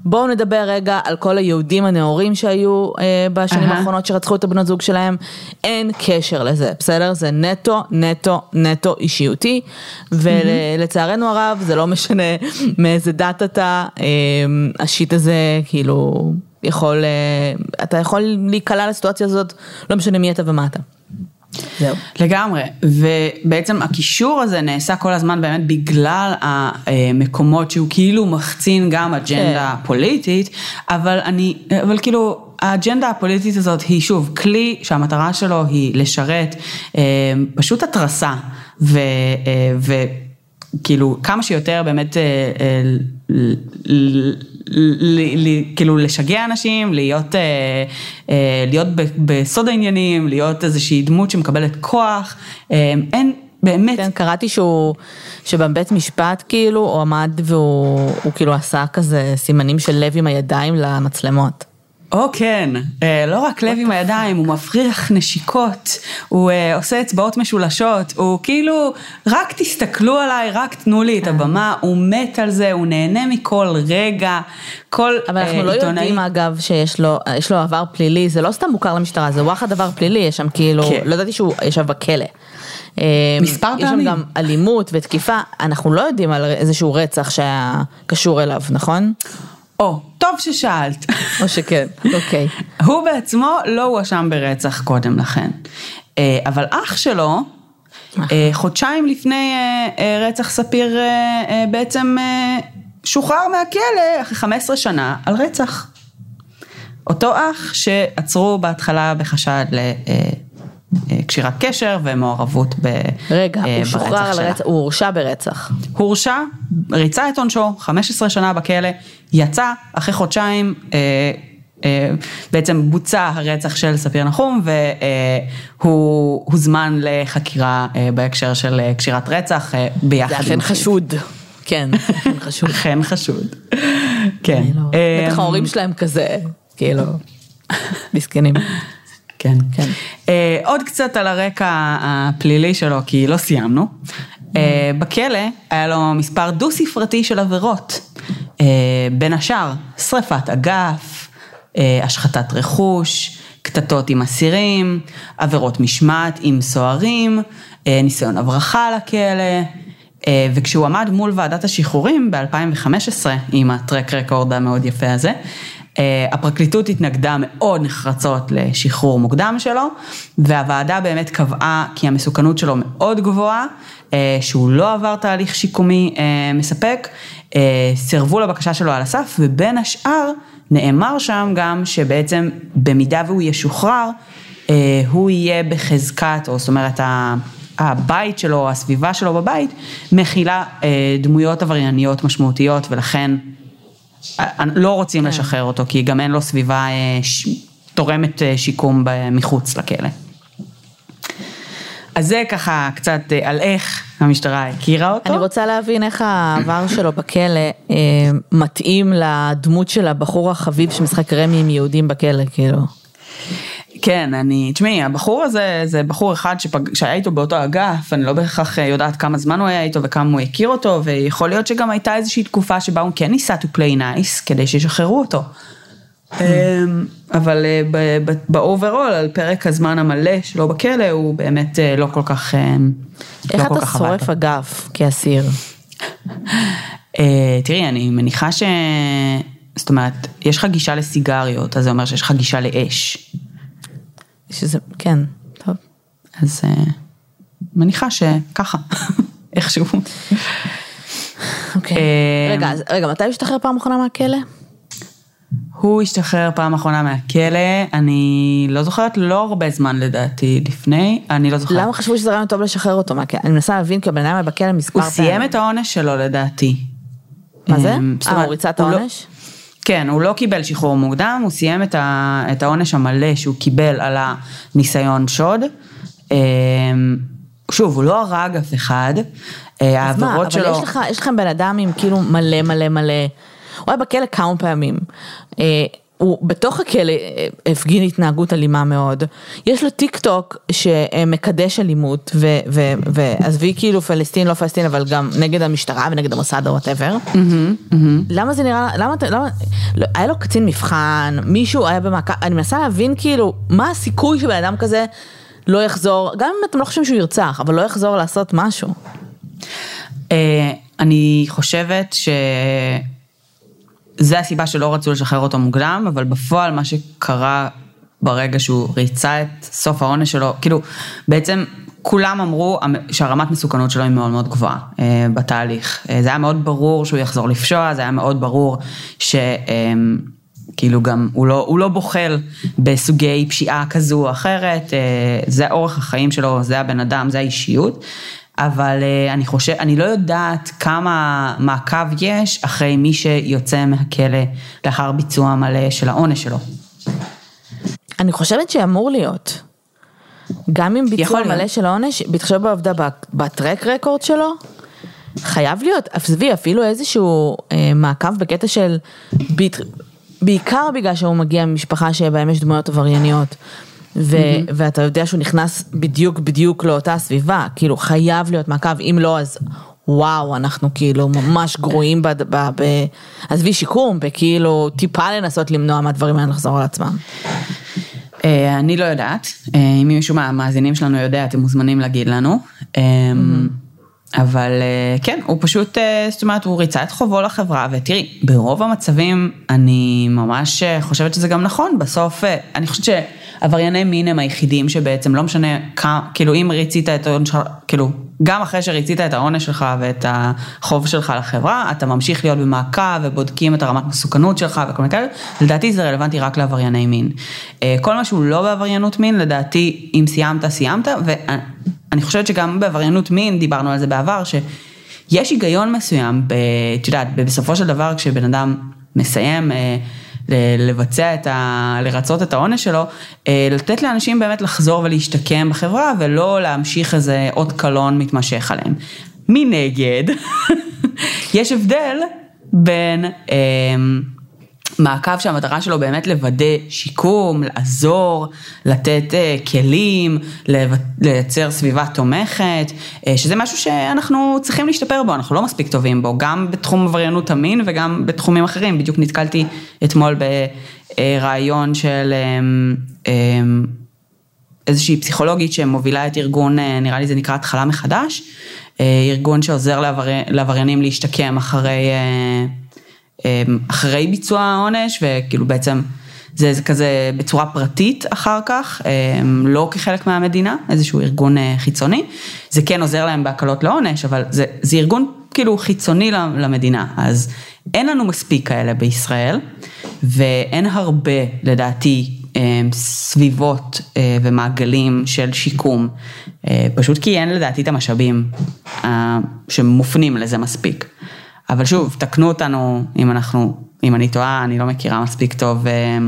בואו נדבר רגע על כל היהודים הנאורים שהיו אה, בשנים אהה. האחרונות שרצחו את הבנות זוג שלהם, אין קשר לזה, בסדר? זה נטו, נטו, נטו אישיותי, ולצערנו הרב זה לא משנה [laughs] מאיזה דת אתה, אה, השיט הזה כאילו יכול, אה, אתה יכול להיקלע לסיטואציה הזאת, לא משנה מי אתה ומה אתה. זהו. לגמרי, ובעצם הקישור הזה נעשה כל הזמן באמת בגלל המקומות שהוא כאילו מחצין גם אג'נדה כן. פוליטית, אבל אני, אבל כאילו, האג'נדה הפוליטית הזאת היא שוב כלי שהמטרה שלו היא לשרת אה, פשוט התרסה ו, אה, וכאילו כמה שיותר באמת אה, אה, ל, ל, כאילו לשגע אנשים, להיות, אה, אה, להיות ב, בסוד העניינים, להיות איזושהי דמות שמקבלת כוח, אה, אין באמת. כן, קראתי שהוא, שבבית משפט כאילו, הוא עמד והוא הוא כאילו עשה כזה סימנים של לב עם הידיים למצלמות. או כן, אה, לא רק לב עם הידיים, הוא מפריח נשיקות, הוא אה, עושה אצבעות משולשות, הוא כאילו, רק תסתכלו עליי, רק תנו לי את כן. הבמה, הוא מת על זה, הוא נהנה מכל רגע, כל אבל אנחנו אה, לא עיתונאי... יודעים אגב שיש לו, יש לו עבר פלילי, זה לא סתם מוכר למשטרה, זה וואחד עבר פלילי, יש שם כאילו, כן. לא ידעתי שהוא ישב בכלא. מספר יש שם פעמים. גם אלימות ותקיפה, אנחנו לא יודעים על איזשהו רצח שהיה קשור אליו, נכון? או, טוב ששאלת. או שכן, אוקיי. הוא בעצמו לא הואשם ברצח קודם לכן. אה, אבל אח שלו, אה, חודשיים לפני אה, אה, רצח ספיר, אה, אה, בעצם אה, שוחרר מהכלא אחרי 15 שנה על רצח. אותו אח שעצרו בהתחלה בחשד לקשירת קשר ומעורבות ב, רגע, אה, הוא שוחרר ברצח על שלה. רצח, הוא הורשע ברצח. הורשע, ריצה את עונשו, 15 שנה בכלא, יצא אחרי חודשיים, אה, אה, בעצם בוצע הרצח של ספיר נחום והוא הוזמן לחקירה אה, בהקשר של אה, קשירת רצח אה, ביחד זה אכן. חשוד. כן, אכן חשוד. [laughs] אכן חשוד. כן. לא- אה, בטח ההורים שלהם כזה, כאילו, מסכנים. כן. כן. אה, עוד קצת על הרקע הפלילי שלו, כי לא סיימנו. אה, בכלא היה לו מספר דו-ספרתי של עבירות. אה, בין השאר, שריפת אגף, אה, השחתת רכוש, קטטות עם אסירים, עבירות משמעת עם סוהרים, אה, ניסיון הברחה לכלא. וכשהוא עמד מול ועדת השחרורים ב-2015, עם הטרק רקורד המאוד יפה הזה, הפרקליטות התנגדה מאוד נחרצות לשחרור מוקדם שלו, והוועדה באמת קבעה כי המסוכנות שלו מאוד גבוהה, אה, שהוא לא עבר תהליך שיקומי אה, מספק, אה, סירבו לבקשה שלו על הסף, ובין השאר נאמר שם גם שבעצם במידה והוא ישוחרר, אה, הוא יהיה בחזקת, או זאת אומרת, ה- הבית שלו, הסביבה שלו בבית, מכילה אה, דמויות עברייניות משמעותיות, ולכן אה, לא רוצים לשחרר אותו, כי גם אין לו סביבה אה, ש... תורמת אה, שיקום מחוץ לכלא. אז זה ככה קצת אה, על איך המשטרה הכירה אותו. אני רוצה להבין איך העבר שלו בכלא אה, מתאים לדמות של הבחור החביב שמשחק רמי עם יהודים בכלא, כאילו. כן, אני, תשמעי, הבחור הזה, זה בחור אחד שפג, שהיה איתו באותו אגף, אני לא בהכרח אה, יודעת כמה זמן הוא היה איתו וכמה הוא הכיר אותו, ויכול להיות שגם הייתה איזושהי תקופה שבה הוא כן ניסה to play nice, כדי שישחררו אותו. אמ, אבל אה, ב overall, על פרק הזמן המלא שלו בכלא, הוא באמת אה, לא כל כך, איך לא כל אתה שורף. אגף כאסיר? תראי, אני מניחה ש... זאת אומרת, יש לך גישה לסיגריות, אז זה אומר שיש לך גישה לאש. שזה, כן, טוב. אז אה, מניחה שככה, [laughs] איכשהו. אוקיי. אה, רגע, אז- רגע, מתי הוא השתחרר פעם אחרונה מהכלא? הוא השתחרר פעם אחרונה מהכלא, אני לא זוכרת, לא הרבה זמן לדעתי לפני, אני לא זוכרת. למה חשבו שזה רעיון טוב לשחרר אותו מהכלא? אני מנסה להבין כי הבן אדם היה בכלא מספר הוא סיים את העונש שלו לדעתי. מה זה? אמ, אה, הוא ריצה את לא- העונש? כן, הוא לא קיבל שחרור מוקדם, הוא סיים את, ה, את העונש המלא שהוא קיבל על הניסיון שוד. אמ, שוב, הוא לא הרג אף אחד, אה, אז מה, העבירות אבל שלו... יש לך, יש לכם בן אדם עם כאילו מלא מלא מלא, הוא היה בכלא כמה פעמים. הוא בתוך הכלא הפגין התנהגות אלימה מאוד. יש לו טיק טוק שמקדש אלימות, ועזבי כאילו פלסטין, לא פלסטין, אבל גם נגד המשטרה ונגד המוסד או whatever. למה זה נראה, למה, אתה- למה, לא, היה לו קצין מבחן, מישהו היה במעקב, אני מנסה להבין כאילו, מה הסיכוי שבן אדם כזה לא יחזור, גם אם אתם לא חושבים שהוא ירצח, אבל לא יחזור לעשות משהו. אה, אני חושבת שזה הסיבה שלא רצו לשחרר אותו מוקדם, אבל בפועל מה שקרה ברגע שהוא ריצה את סוף העונש שלו, כאילו, בעצם כולם אמרו שהרמת מסוכנות שלו היא מאוד מאוד גבוהה אה, בתהליך. אה, זה היה מאוד ברור שהוא יחזור לפשוע, זה היה מאוד ברור ש... אה, כאילו גם, הוא לא, הוא לא בוחל בסוגי פשיעה כזו או אחרת, אה, זה אורח החיים שלו, זה הבן אדם, זה האישיות. אבל אה, אני חושב, אני לא יודעת כמה מעקב יש אחרי מי שיוצא מהכלא לאחר ביצוע מלא של העונש שלו. אני חושבת שאמור להיות. גם עם ביצוע מלא של העונש, בהתחשב בעובדה בטרק רקורד שלו, חייב להיות, עזבי, אפילו איזשהו אה, מעקב בקטע של, בת, בעיקר בגלל שהוא מגיע ממשפחה שבהם יש דמויות עברייניות. ו- mm-hmm. ואתה יודע שהוא נכנס בדיוק בדיוק לאותה סביבה, כאילו חייב להיות מעקב, אם לא אז וואו, אנחנו כאילו ממש גרועים, ב- ב- ב- עזבי שיקום, בכאילו טיפה לנסות למנוע מהדברים האלה לחזור על עצמם. אה, אני לא יודעת, אה, אם מישהו מהמאזינים שלנו יודע, אתם מוזמנים להגיד לנו. Mm-hmm. אבל אה, כן, הוא פשוט, אה, זאת אומרת, הוא ריצה את חובו לחברה, ותראי, ברוב המצבים אני ממש אה, חושבת שזה גם נכון, בסוף, אני חושבת שעברייני מין הם היחידים שבעצם לא משנה כמה, כאילו אם ריצית את העונש שלך, כאילו, גם אחרי שריצית את העונש שלך ואת החוב שלך לחברה, אתה ממשיך להיות במעקב ובודקים את הרמת מסוכנות שלך וכל מיני כאלה, לדעתי זה רלוונטי רק לעברייני מין. כל מה שהוא לא בעבריינות מין, לדעתי, אם סיימת, סיימת, ו... אני חושבת שגם בעבריינות מין, דיברנו על זה בעבר, שיש היגיון מסוים, את יודעת, בסופו של דבר כשבן אדם מסיים אה, לבצע את ה... לרצות את העונש שלו, אה, לתת לאנשים באמת לחזור ולהשתקם בחברה, ולא להמשיך איזה אות קלון מתמשך עליהם. מנגד, [laughs] יש הבדל בין... אה, מעקב שהמטרה שלו באמת לוודא שיקום, לעזור, לתת uh, כלים, לייצר סביבה תומכת, uh, שזה משהו שאנחנו צריכים להשתפר בו, אנחנו לא מספיק טובים בו, גם בתחום עבריינות המין וגם בתחומים אחרים. בדיוק נתקלתי אתמול ברעיון של um, איזושהי פסיכולוגית שמובילה את ארגון, נראה לי זה נקרא התחלה מחדש, ארגון שעוזר לעברי, לעבריינים להשתקם אחרי... אמ, אחרי ביצוע העונש, וכאילו בעצם זה, זה כזה בצורה פרטית אחר כך, אמ, לא כחלק מהמדינה, איזשהו ארגון אה, חיצוני. זה כן עוזר להם בהקלות לעונש, אבל זה, זה ארגון כאילו חיצוני למדינה, אז אין לנו מספיק כאלה בישראל, ואין הרבה, לדעתי, אמ, סביבות אה, ומעגלים של שיקום, אה, פשוט כי אין לדעתי את המשאבים שמופנים לזה מספיק. אבל שוב, תקנו אותנו אם אנחנו, אם אני טועה, אני לא מכירה מספיק טוב אה,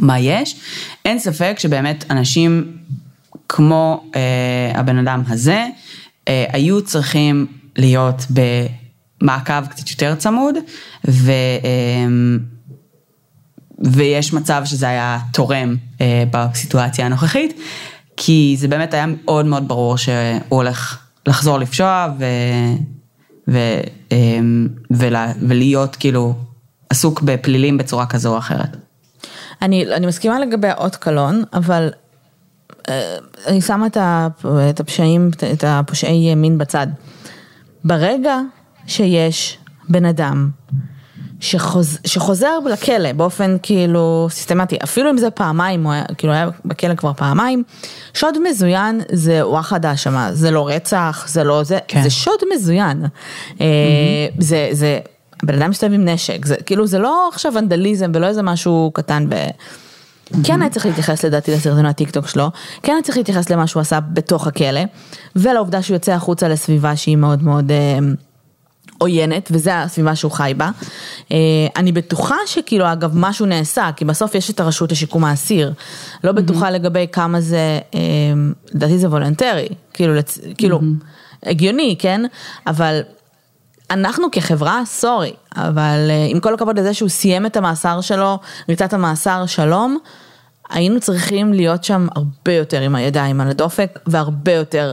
מה יש. אין ספק שבאמת אנשים כמו אה, הבן אדם הזה, אה, היו צריכים להיות במעקב קצת יותר צמוד, ו... אה, ויש מצב שזה היה תורם אה, בסיטואציה הנוכחית, כי זה באמת היה מאוד מאוד ברור שהוא הולך לחזור לפשוע, ו... ו, אמ, ולה, ולהיות כאילו עסוק בפלילים בצורה כזו או אחרת. אני, אני מסכימה לגבי האות קלון, אבל אה, אני שמה את הפשעים, את הפושעי מין בצד. ברגע שיש בן אדם שחוז, שחוזר לכלא באופן כאילו סיסטמטי, אפילו אם זה פעמיים, הוא היה, כאילו היה בכלא כבר פעמיים, שוד מזוין זה וואחד האשמה, זה לא רצח, זה לא זה, כן. זה שוד מזוין. Mm-hmm. זה, זה, הבן אדם מסתובב עם נשק, זה כאילו זה לא עכשיו ונדליזם ולא איזה משהו קטן ב... Mm-hmm. כן היה צריך להתייחס לדעתי לסרטון הטיק טוק שלו, כן היה צריך להתייחס למה שהוא עשה בתוך הכלא, ולעובדה שהוא יוצא החוצה לסביבה שהיא מאוד מאוד... עוינת, וזה הסביבה שהוא חי בה. אה, אני בטוחה שכאילו, אגב, משהו נעשה, כי בסוף יש את הרשות לשיקום האסיר. לא בטוחה לגבי כמה זה, אה, לדעתי זה וולנטרי, כאילו, כאילו, הגיוני, כן? אבל אנחנו כחברה, סורי, אבל אה, עם כל הכבוד לזה שהוא סיים את המאסר שלו, ריצת המאסר שלום, היינו צריכים להיות שם הרבה יותר עם הידיים על הדופק, והרבה יותר...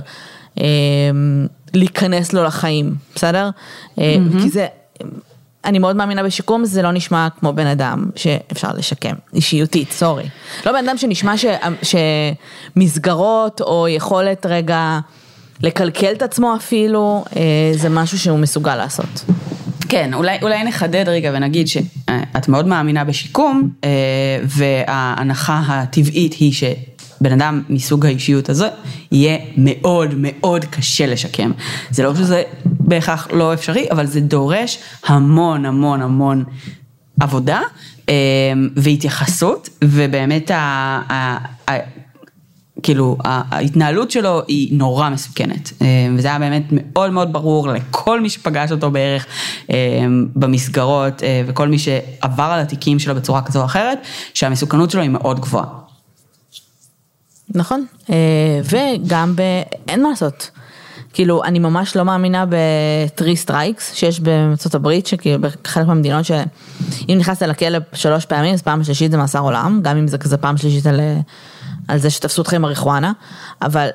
להיכנס לו לחיים, בסדר? Mm-hmm. כי זה, אני מאוד מאמינה בשיקום, זה לא נשמע כמו בן אדם שאפשר לשקם, אישיותית, סורי. לא בן אדם שנשמע ש, שמסגרות או יכולת רגע לקלקל את עצמו אפילו, אה, זה משהו שהוא מסוגל לעשות. כן, אולי, אולי נחדד רגע ונגיד שאת מאוד מאמינה בשיקום, אה, וההנחה הטבעית היא ש... בן אדם מסוג האישיות הזה, יהיה מאוד מאוד קשה לשקם. זה לא שזה בהכרח לא אפשרי, אבל זה דורש המון המון המון עבודה אה, והתייחסות, ובאמת ה, ה, ה, כאילו ההתנהלות שלו היא נורא מסוכנת, אה, וזה היה באמת מאוד מאוד ברור לכל מי שפגש אותו בערך אה, במסגרות וכל מי שעבר על התיקים שלו בצורה כזו או אחרת, שהמסוכנות שלו היא מאוד גבוהה. נכון, וגם ב... אין מה לעשות. כאילו, אני ממש לא מאמינה ב-3 strikes שיש בארצות הברית, שכאילו בחלק מהמדינות שאם נכנסת לכלא שלוש פעמים, אז פעם שלישית זה מאסר עולם, גם אם זה כזה פעם שלישית על, על זה שתפסו אותך עם מריחואנה, אבל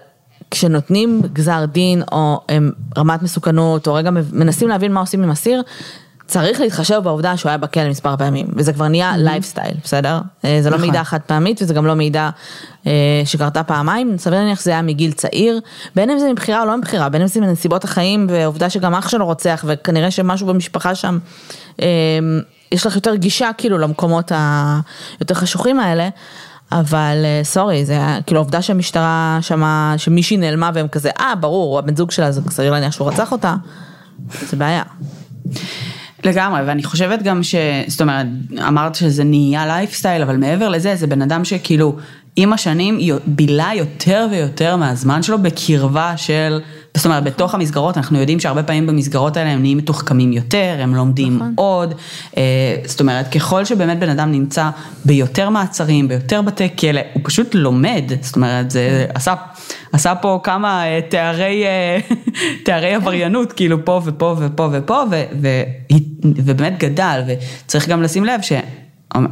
כשנותנים גזר דין או רמת מסוכנות, או רגע מנסים להבין מה עושים עם אסיר, צריך להתחשב בעובדה שהוא היה בכלא מספר פעמים, וזה כבר נהיה לייפסטייל, mm-hmm. בסדר? אה, זה לא נכון. מידע חד פעמית וזה גם לא מידע אה, שקרתה פעמיים, סביר להניח שזה היה מגיל צעיר, בין אם זה מבחירה או לא מבחירה, בין אם זה מנסיבות החיים ועובדה שגם אח שלו רוצח וכנראה שמשהו במשפחה שם, אה, יש לך יותר גישה כאילו למקומות היותר חשוכים האלה. אבל סורי, זה היה, כאילו העובדה שהמשטרה שמעה שמישהי נעלמה והם כזה, אה ברור, הבן זוג שלה זה סביר להניח שהוא רצח אותה, זה בעיה. לגמרי, ואני חושבת גם ש... זאת אומרת, אמרת שזה נהיה לייפסטייל, אבל מעבר לזה, זה בן אדם שכאילו עם השנים בילה יותר ויותר מהזמן שלו בקרבה של, זאת אומרת, בתוך המסגרות, אנחנו יודעים שהרבה פעמים במסגרות האלה הם נהיים מתוחכמים יותר, הם לומדים נכון. עוד, אה, זאת אומרת, ככל שבאמת בן אדם נמצא ביותר מעצרים, ביותר בתי כלא, הוא פשוט לומד, זאת אומרת, זה עשה, עשה פה כמה אה, תארי, אה, [laughs] תארי עבריינות, כאילו פה ופה ופה ופה, ו, ו, ובאמת גדל, וצריך גם לשים לב ש...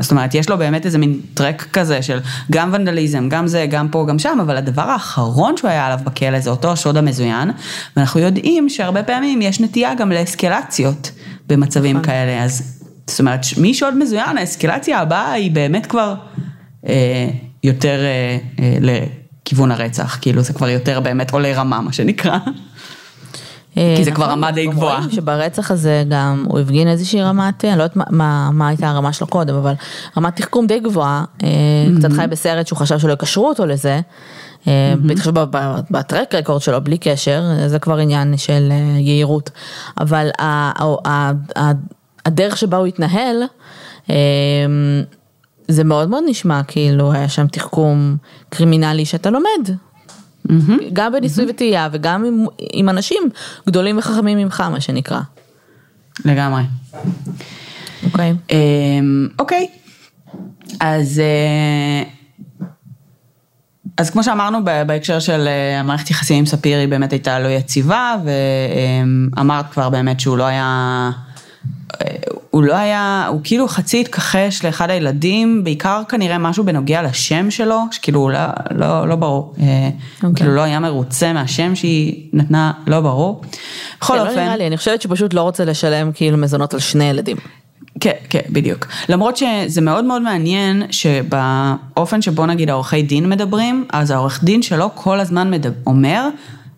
זאת אומרת, יש לו באמת איזה מין טרק כזה של גם ונדליזם, גם זה, גם פה, גם שם, אבל הדבר האחרון שהוא היה עליו בכלא זה אותו השוד המזוין, ואנחנו יודעים שהרבה פעמים יש נטייה גם לאסקלציות במצבים נכון. כאלה, אז זאת אומרת, משוד מזוין, האסקלציה הבאה היא באמת כבר אה, יותר אה, אה, לכיוון הרצח, כאילו זה כבר יותר באמת עולה רמה, מה שנקרא. כי זה כבר נכון, רמה די גבוהה. שברצח הזה גם הוא הפגין איזושהי רמת, אני לא יודעת מה, מה הייתה הרמה שלו קודם, אבל רמת תחכום די גבוהה, אה, קצת חי בסרט שהוא חשב שלא יקשרו אותו לזה, אה, בהתחשב בטרק רקורד שלו בלי קשר, זה כבר עניין של אה, יהירות, אבל הדרך שבה הוא התנהל, זה מאוד מאוד נשמע כאילו היה שם תחכום קרימינלי שאתה לומד, Mm-hmm. גם בניסוי mm-hmm. וטעייה וגם עם, עם אנשים גדולים וחכמים ממך, מה שנקרא. לגמרי. אוקיי. Okay. אמ, אוקיי, אז... אה, אז כמו שאמרנו בהקשר של אה, המערכת יחסים עם ספיר היא באמת הייתה לא יציבה ואמרת כבר באמת שהוא לא היה הוא לא היה, הוא כאילו חצי התכחש לאחד הילדים, בעיקר כנראה משהו בנוגע לשם שלו, שכאילו לא, לא, לא ברור, okay. אה, אוקיי. כאילו לא היה מרוצה מהשם שהיא נתנה, לא ברור. בכל כן, לא אופן... לא נראה לי, אני חושבת שהוא פשוט לא רוצה לשלם כאילו מזונות על שני ילדים. כן, כן, בדיוק. למרות שזה מאוד מאוד מעניין שבאופן שבו נגיד העורכי דין מדברים, אז העורך דין שלו כל הזמן מדבר, אומר,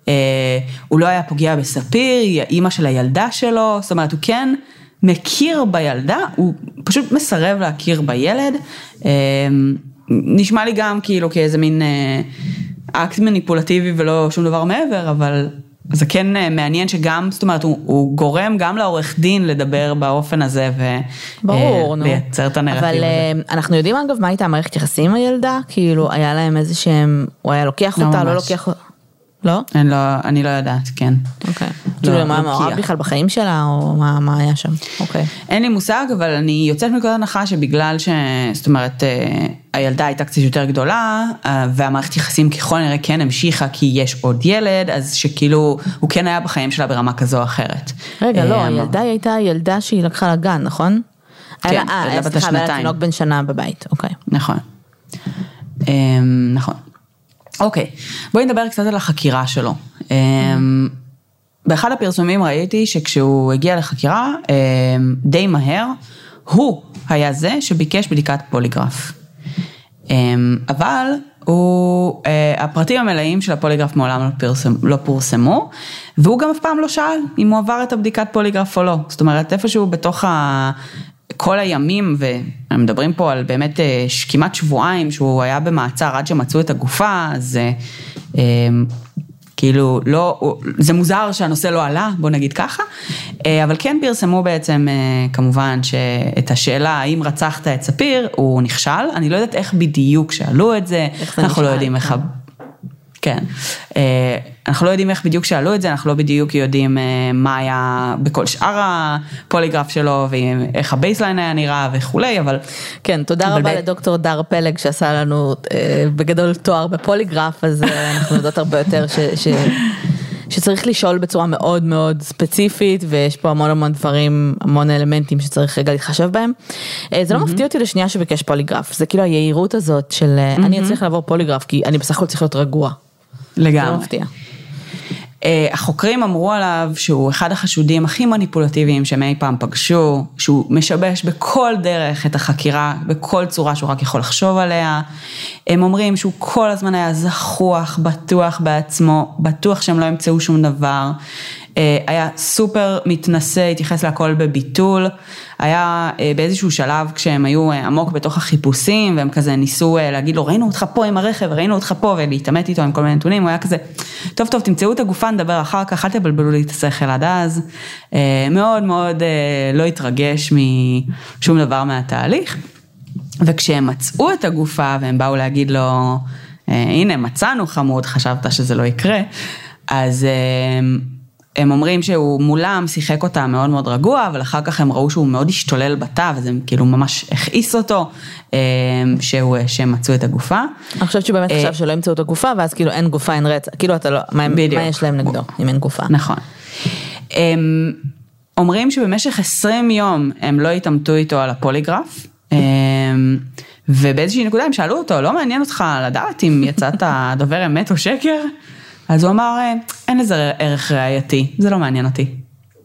אה, הוא לא היה פוגע בספיר, היא האימא של הילדה שלו, זאת אומרת הוא כן... מכיר בילדה, הוא פשוט מסרב להכיר בילד. אמ, נשמע לי גם כאילו כאיזה מין אה, אקט מניפולטיבי ולא שום דבר מעבר, אבל זה כן אה, מעניין שגם, זאת אומרת, הוא, הוא גורם גם לעורך דין לדבר באופן הזה ולייצר את הנרטיב אבל, הזה. אבל אנחנו יודעים אגב מה הייתה המערכת יחסים עם הילדה? כאילו היה להם איזה שהם, הוא היה לוקח לא אותה, ממש. לא לוקח אותה. לא? אני לא, אני לא יודעת, כן. אוקיי. כאילו, מה לא מעורב בכלל בחיים שלה, או מה, מה היה שם? אוקיי. אין לי מושג, אבל אני יוצאת מנקודת הנחה שבגלל ש... זאת אומרת, אה, הילדה הייתה קצת יותר גדולה, אה, והמערכת יחסים ככל הנראה כן המשיכה כי יש עוד ילד, אז שכאילו, הוא כן היה בחיים שלה ברמה כזו או אחרת. רגע, לא, אה, הילדה היא הייתה ילדה שהיא לקחה לגן, נכון? כן, ילדה בת השנתיים. סליחה, תינוק בן שנה בבית, אוקיי. נכון. נכון. אוקיי, בואי נדבר קצת על החקירה שלו. אמ, באחד הפרסומים ראיתי שכשהוא הגיע לחקירה, אמ, די מהר, הוא היה זה שביקש בדיקת פוליגרף. אמ, אבל הוא, אה, הפרטים המלאים של הפוליגרף מעולם לא, פרסם, לא פורסמו, והוא גם אף פעם לא שאל אם הוא עבר את הבדיקת פוליגרף או לא. זאת אומרת, איפשהו בתוך ה... כל הימים, והם מדברים פה על באמת אה, כמעט שבועיים שהוא היה במעצר עד שמצאו את הגופה, אז אה, כאילו, לא, זה מוזר שהנושא לא עלה, בוא נגיד ככה, אה, אבל כן פרסמו בעצם, כמובן, שאת השאלה האם רצחת את ספיר, הוא נכשל, אני לא יודעת איך בדיוק שאלו את זה, איך זה אנחנו לא נשאל, יודעים איך... כן. אה, אנחנו לא יודעים איך בדיוק שאלו את זה, אנחנו לא בדיוק יודעים אה, מה היה בכל שאר הפוליגרף שלו, ואיך ה baseline היה נראה וכולי, אבל... כן, תודה אבל רבה ב- לדוקטור דר פלג שעשה לנו אה, בגדול תואר בפוליגרף, אז אנחנו יודעות הרבה יותר ש, ש, שצריך לשאול בצורה מאוד מאוד ספציפית, ויש פה המון המון דברים, המון אלמנטים שצריך רגע להתחשב בהם. זה לא מפתיע אותי לשנייה שביקש פוליגרף, זה כאילו היהירות הזאת של אה, אני אצליח לעבור פוליגרף, כי אני בסך הכל צריך להיות רגוע. זה לגמרי. מפתיע. אה, החוקרים אמרו עליו שהוא אחד החשודים הכי מניפולטיביים שהם אי פעם פגשו, שהוא משבש בכל דרך את החקירה, בכל צורה שהוא רק יכול לחשוב עליה. הם אומרים שהוא כל הזמן היה זחוח, בטוח בעצמו, בטוח שהם לא ימצאו שום דבר. אה, היה סופר מתנשא, התייחס להכל בביטול. היה אה, באיזשהו שלב כשהם היו אה, עמוק בתוך החיפושים והם כזה ניסו להגיד לו ראינו אותך פה עם הרכב, ראינו אותך פה ולהתעמת איתו עם כל מיני נתונים, הוא היה כזה טוב טוב תמצאו את הגופה נדבר אחר כך, אל תבלבלו לי את השכל עד אז. מאוד מאוד לא התרגש משום דבר מהתהליך. וכשהם מצאו את הגופה והם באו להגיד לו, "אה, הנה מצאנו חמוד, חשבת שזה לא יקרה, אז הם אומרים שהוא מולם שיחק אותה מאוד מאוד רגוע, אבל אחר כך הם ראו שהוא מאוד השתולל בתא, וזה כאילו ממש הכעיס אותו, אה, שהוא, שהם מצאו את הגופה. אני חושבת שהוא באמת אה, חשב שלא ימצאו את הגופה, ואז כאילו אין גופה, אין רצח, כאילו אתה לא, מה. מה יש להם נגדו, אם אין גופה. נכון. הם אומרים שבמשך 20 יום הם לא התעמתו איתו על הפוליגרף, הם, ובאיזושהי נקודה הם שאלו אותו, לא מעניין אותך לדעת אם יצאת דובר אמת או שקר? אז הוא אמר, "אה, אין לזה ערך ראייתי, זה לא מעניין אותי.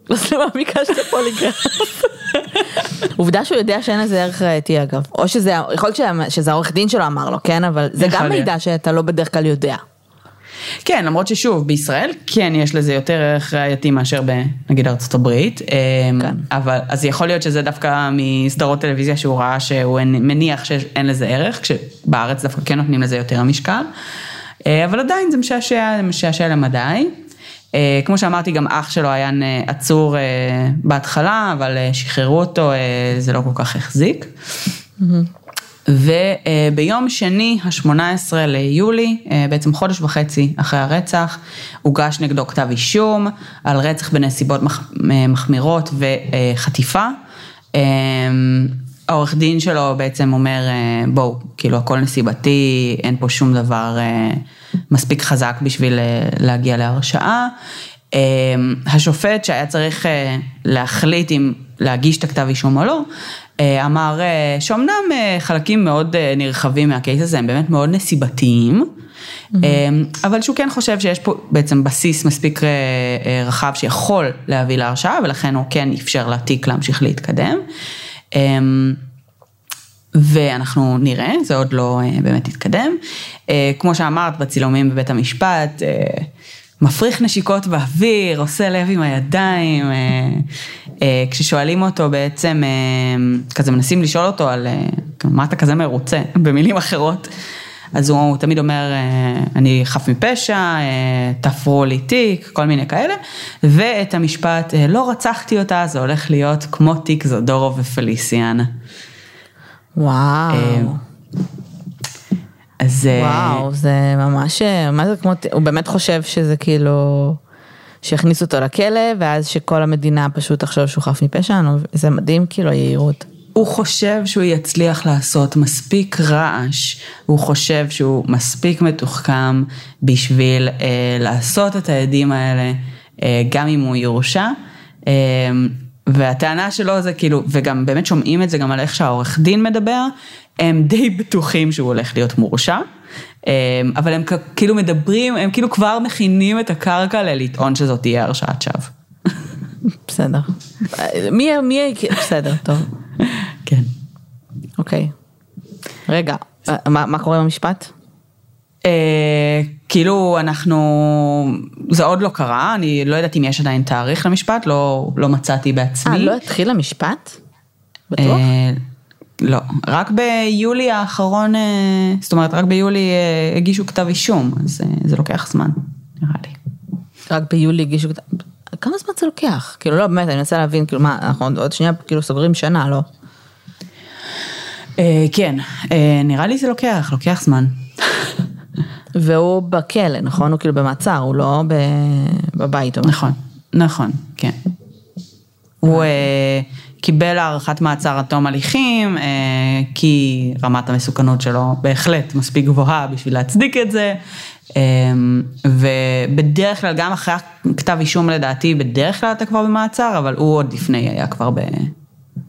אז למה ביקשת פוליגרף? [laughs] עובדה שהוא יודע שאין לזה ערך ראייתי אגב, או שזה, יכול להיות שזה העורך דין שלו אמר לו, כן, אבל זה גם. מידע שאתה לא בדרך כלל יודע. כן, למרות ששוב, בישראל כן יש לזה יותר ערך ראייתי מאשר בנגיד ארצות הברית, אמ, כן. אבל אז יכול להיות שזה דווקא מסדרות טלוויזיה שהוא ראה שהוא מניח שאין לזה ערך, כשבארץ דווקא כן נותנים לזה יותר משקל, אה, אבל עדיין זה משעשע, זה משעשע למדי. אה, כמו שאמרתי, גם אח שלו היה נ- עצור אה, בהתחלה, אבל אה, שחררו אותו, אה, זה לא כל כך החזיק. וביום שני, ה-18 ליולי, אה, בעצם חודש וחצי אחרי הרצח, הוגש נגדו כתב אישום על רצח בנסיבות מח- אה, מחמירות וחטיפה. העורך דין שלו בעצם אומר, אה, בואו, כאילו הכל נסיבתי, אין פה שום דבר אה, מספיק חזק בשביל אה, להגיע להרשעה. השופט שהיה צריך להחליט אם להגיש את הכתב אישום או לא, אמר שאומנם חלקים מאוד נרחבים מהקייס הזה הם באמת מאוד נסיבתיים, אה, אבל שהוא כן חושב שיש פה בעצם בסיס מספיק רחב שיכול להביא להרשעה ולכן הוא כן אפשר לתיק להמשיך להתקדם. אה, ואנחנו נראה, זה עוד לא אה, באמת התקדם. אה, כמו שאמרת, בצילומים בבית המשפט, אה, מפריך נשיקות באוויר, עושה לב עם הידיים, כששואלים אותו בעצם, כזה מנסים לשאול אותו על מה אתה כזה מרוצה, במילים אחרות. אז הוא, תמיד אומר, אה, אני חף מפשע, אה, תפרו לי תיק, כל מיני כאלה, ואת המשפט, אה, לא רצחתי אותה, זה הולך להיות כמו תיק זודורו ופליסיאן. וואו, אז וואו, זה ממש, מה זה כמו, הוא באמת חושב שזה כאילו, שיכניסו אותו לכלא, ואז שכל המדינה פשוט תחשוב שהוא חף מפשע, זה מדהים כאילו היהירות. הוא חושב שהוא יצליח לעשות מספיק רעש, הוא חושב שהוא מספיק מתוחכם בשביל אה, לעשות את העדים האלה, אה, גם אם הוא יורשע. אה, והטענה שלו זה כאילו, וגם באמת שומעים את זה גם על איך שהעורך דין מדבר, הם די בטוחים שהוא הולך להיות מורשע, אה, אבל הם כאילו מדברים, הם כאילו כבר מכינים את הקרקע ללטעון שזאת תהיה הרשעת שווא. בסדר. מי, מי, בסדר, טוב, [laughs] כן. אוקיי. רגע, מה, מה קורה במשפט? אה, כאילו אנחנו, זה עוד לא קרה, אני לא יודעת אם יש עדיין תאריך למשפט, לא, לא מצאתי בעצמי. אה, לא התחיל המשפט? בטוח? אה, לא, רק ביולי האחרון, אה, זאת אומרת רק ביולי הגישו כתב אישום, אז זה לוקח זמן, נראה לי. רק ביולי הגישו, כמה זמן זה לוקח? כאילו לא, באמת, אני מנסה להבין, כאילו מה, אנחנו עוד- שנייה כאילו סוגרים שנה, לא? אה, כן, אה, נראה לי זה לוקח, לוקח זמן. [laughs] והוא בכלא, נכון? הוא כאילו במעצר, הוא לא ב- בבית. נכון, נכון, כן. הוא אה, קיבל הארכת מעצר עד תום הליכים, כי רמת המסוכנות שלו בהחלט מספיק גבוהה בשביל להצדיק את זה. אה, ובדרך כלל, גם אחרי כתב אישום לדעתי, בדרך כלל אתה כבר במעצר, אבל הוא עוד לפני היה כבר ב,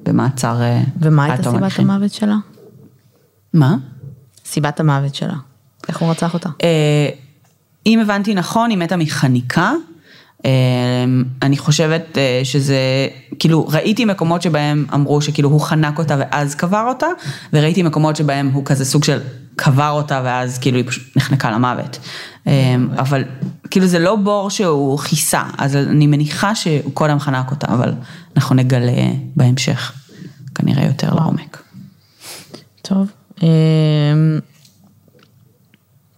במעצר אה, ומה הייתה סיבת. המוות שלה? מה? סיבת המוות שלה. איך הוא רצח אותה? אה, אם הבנתי נכון, היא מתה מחניקה. אה, אני חושבת אה, שזה, כאילו, ראיתי מקומות שבהם אמרו שכאילו הוא חנק אותה ואז קבר אותה, וראיתי מקומות שבהם הוא כזה סוג של קבר אותה ואז כאילו היא פשוט נחנקה למוות. אה, אבל כאילו זה לא בור שהוא כיסה, אז אני מניחה שהוא קודם חנק אותה, אבל אנחנו נגלה בהמשך, כנראה יותר לעומק. טוב.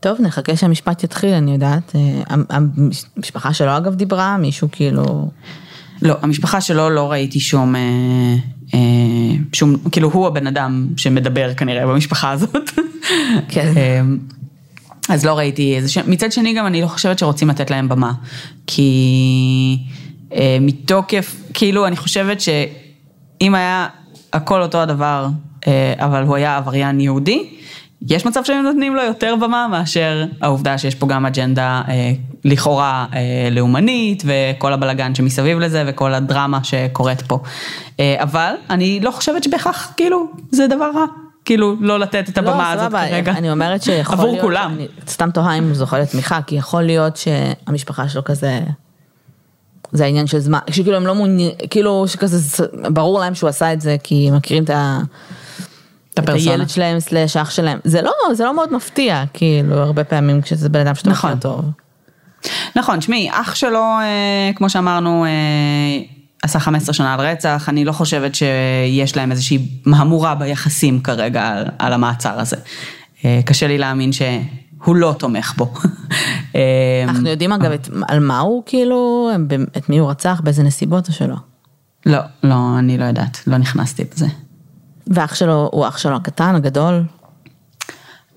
טוב, נחכה שהמשפט יתחיל, אני יודעת. אה, המשפחה שלו אגב דיברה, מישהו כאילו... לא, המשפחה שלו לא ראיתי שום, אה, אה, שום, כאילו הוא הבן אדם שמדבר כנראה במשפחה הזאת. כן. אז לא ראיתי איזה שם, מצד שני גם אני לא חושבת שרוצים לתת להם במה, כי אה, מתוקף, כאילו אני חושבת שאם היה הכל אותו הדבר, אה, אבל הוא היה עבריין יהודי, יש מצב שהם נותנים לו יותר במה מאשר העובדה שיש פה גם אג'נדה אה, לכאורה אה, לאומנית וכל הבלגן שמסביב לזה וכל הדרמה שקורית פה. אה, אבל אני לא חושבת שבהכרח כאילו זה דבר רע, כאילו לא לתת את הבמה הזאת סבבה, כרגע. אני אומרת שיכול עבור להיות, כולם. אני סתם תוהה אם הוא זוכה לתמיכה, כי יכול להיות שהמשפחה שלו כזה, זה העניין של זמן, שכאילו הם לא מעוניינים, כאילו שכזה, ברור להם שהוא עשה את זה, כי מכירים את ה... את את הפרסונה. הילד שלהם סלאש אח שלהם, זה לא, זה לא מאוד מפתיע, כאילו, הרבה פעמים כשזה בן אדם שאתה נכון. מכיר טוב. נכון, תשמעי, אח שלו, אה, כמו שאמרנו, אה, עשה 15 שנה על רצח, אני לא חושבת שיש להם איזושהי מהמורה ביחסים כרגע על, על המעצר הזה. אה, קשה לי להאמין שהוא לא תומך בו. [laughs] אה, אנחנו יודעים אגב את, על מה הוא, כאילו, את מי הוא רצח, באיזה נסיבות או שלא. לא, לא, אני לא יודעת, לא נכנסתי בזה. ואח שלו, הוא אח שלו הקטן, הגדול?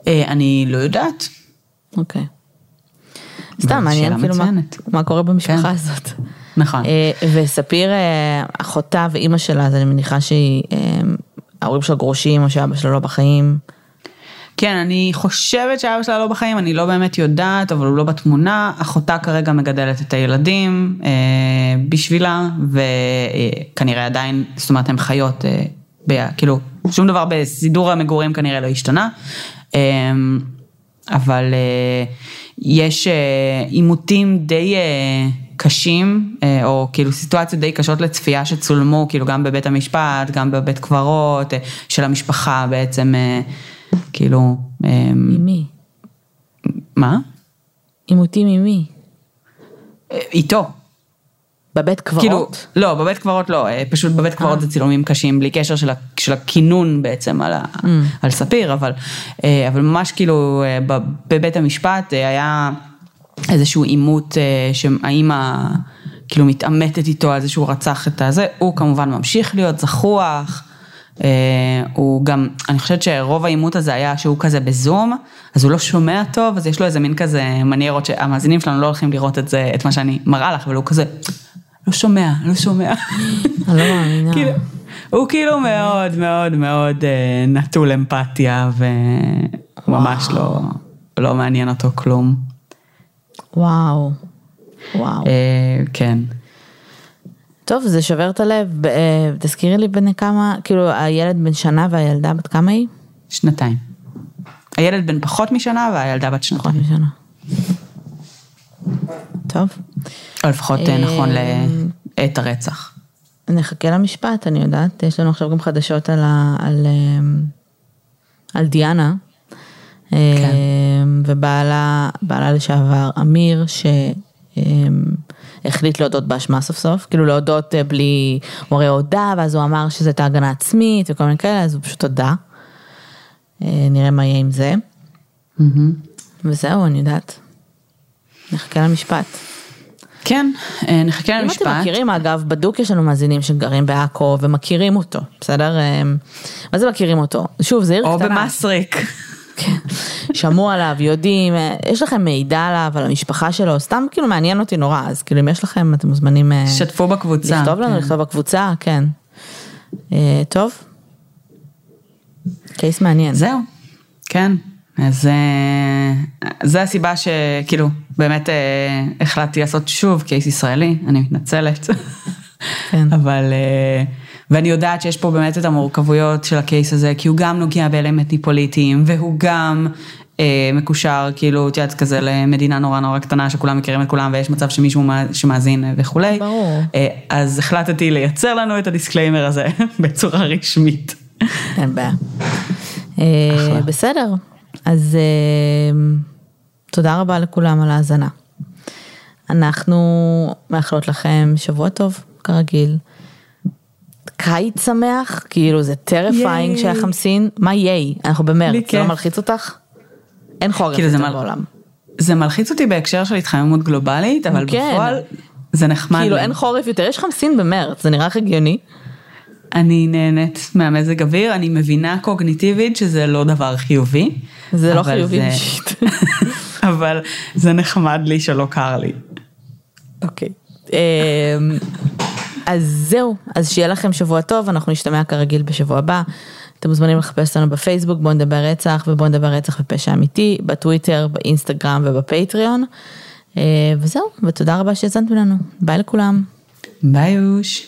אה, אני לא יודעת. אוקיי. סתם, מעניין כאילו מה, קורה במשפחה כן. הזאת. נכון. אה, וספיר, אה, אחותה ואימא שלה, אז אני מניחה שהיא, ההורים שלה גרושים או שאבא שלה לא בחיים. כן, אני חושבת שאבא שלה לא בחיים, אני לא באמת יודעת, אבל הוא לא בתמונה. אחותה כרגע מגדלת את הילדים אה, בשבילה, וכנראה עדיין, זאת אומרת, הן חיות, אה, כאילו, שום דבר בסידור המגורים כנראה לא השתנה. אה, אבל אה, יש אה, עימותים די אה, קשים, או כאילו סיטואציות די קשות לצפייה שצולמו, כאילו גם בבית המשפט, גם בבית קברות, של המשפחה בעצם, כאילו, אה, עם מי? מה? עימותים עם מי? איתו. בבית קברות? כאילו, לא, בבית קברות לא, אה, פשוט בבית קברות זה צילומים קשים, בלי קשר של, של הכינון בעצם על, ה, על ספיר, אבל, אה, אבל ממש כאילו אה, בבית המשפט אה, היה איזשהו עימות אה, שהאימא כאילו מתעמתת איתו על זה שהוא רצח את הזה, הוא כמובן ממשיך להיות זחוח. אה, הוא גם, אני חושבת שרוב העימות הזה היה שהוא כזה בזום, אז הוא לא שומע טוב, אז יש לו איזה מין כזה מניירות שהמאזינים שלנו לא הולכים לראות את זה, את מה שאני מראה לך, אבל הוא כזה, לא שומע, לא שומע. אני לא מאמינה. כאילו, הוא כאילו מאוד מאוד מאוד אה, נטול אמפתיה וממש לא, לא מעניין אותו כלום. וואו. וואו. אה, כן. טוב, זה שובר את הלב. אה, תזכירי לי בני כמה, כאילו הילד בן שנה והילדה בת כמה היא? שנתיים. הילד בן פחות משנה והילדה בת פחות שנתיים. משנה. טוב. או לפחות אה, נכון אה, לעת הרצח. נחכה למשפט, אני יודעת, יש לנו עכשיו גם חדשות על, ה, על, אמ, על דיאנה, כן. ובעלה בעלה לשעבר אמיר, שהחליט להודות באשמה סוף סוף, כאילו להודות אה, בלי, הוא הרי הודה, ואז הוא אמר שזו הייתה הגנה עצמית וכל מיני כאלה, אז הוא פשוט הודה. אה, נראה מה יהיה עם זה, מהמם. וזהו, אני יודעת. נחכה למשפט. כן, אה, נחכה אם למשפט. אתם מכירים, אגב, בדוק יש לנו מאזינים שגרים בעכו ומכירים אותו, בסדר? אה, מה זה מכירים אותו? שוב, זה עיר או קטנה. במסריק. כן. שמעו עליו, יודעים, אה, יש לכם מידע עליו, על המשפחה שלו, סתם כאילו מעניין אותי נורא, אז כאילו אם יש לכם, אתם מוזמנים שתפו בקבוצה. לכתוב לנו, כן. לכתוב בקבוצה, כן. טוב. קייס מעניין. זהו, כן. אז זה הסיבה שכאילו באמת אה, החלטתי לעשות שוב קייס ישראלי, אני מתנצלת. כן. [laughs] אבל, אה, ואני יודעת שיש פה באמת את המורכבויות של הקייס הזה, כי הוא גם נוגע באלמנטים פוליטיים, והוא גם אה, מקושר, כאילו, את יודעת, כזה למדינה נורא נורא קטנה, שכולם מכירים את כולם, ויש מצב שמישהו שמאזין וכולי. ברור. אה, אז החלטתי לייצר לנו את ה disclaimer הזה [laughs] בצורה רשמית. אין בעיה. אה. בסדר, אז אה, תודה רבה לכולם על ההאזנה. אנחנו מאחלות לכם שבוע טוב, כרגיל. קיץ שמח, כאילו זה terrifying ייי. שהיה חמסין, מה ייי? אנחנו במרץ, זה לא. מלחיץ אותך? אין חורף כאילו, יותר מל- בעולם. זה מלחיץ אותי בהקשר של התחממות גלובלית, אבל כן. בפועל זה נחמד. כאילו לי. אין חורף יותר, יש חמסין במרץ, זה נראה לך הגיוני? אני נהנית מהמזג אוויר, אני מבינה קוגניטיבית שזה לא דבר חיובי. זה לא חיובי זה- אישית. [laughs] אבל זה נחמד לי שלא קר לי. אוקיי. אמ, אז זהו, אז שיהיה לכם שבוע טוב, אנחנו נשתמע כרגיל בשבוע הבא. אתם מוזמנים לחפש אותנו בפייסבוק, בואו נדבר רצח ובואו נדבר רצח ופשע אמיתי, בטוויטר, באינסטגרם ובפטריון. אה, וזהו, ותודה רבה שהאזנתם לנו. ביי לכולם. ביי אוש.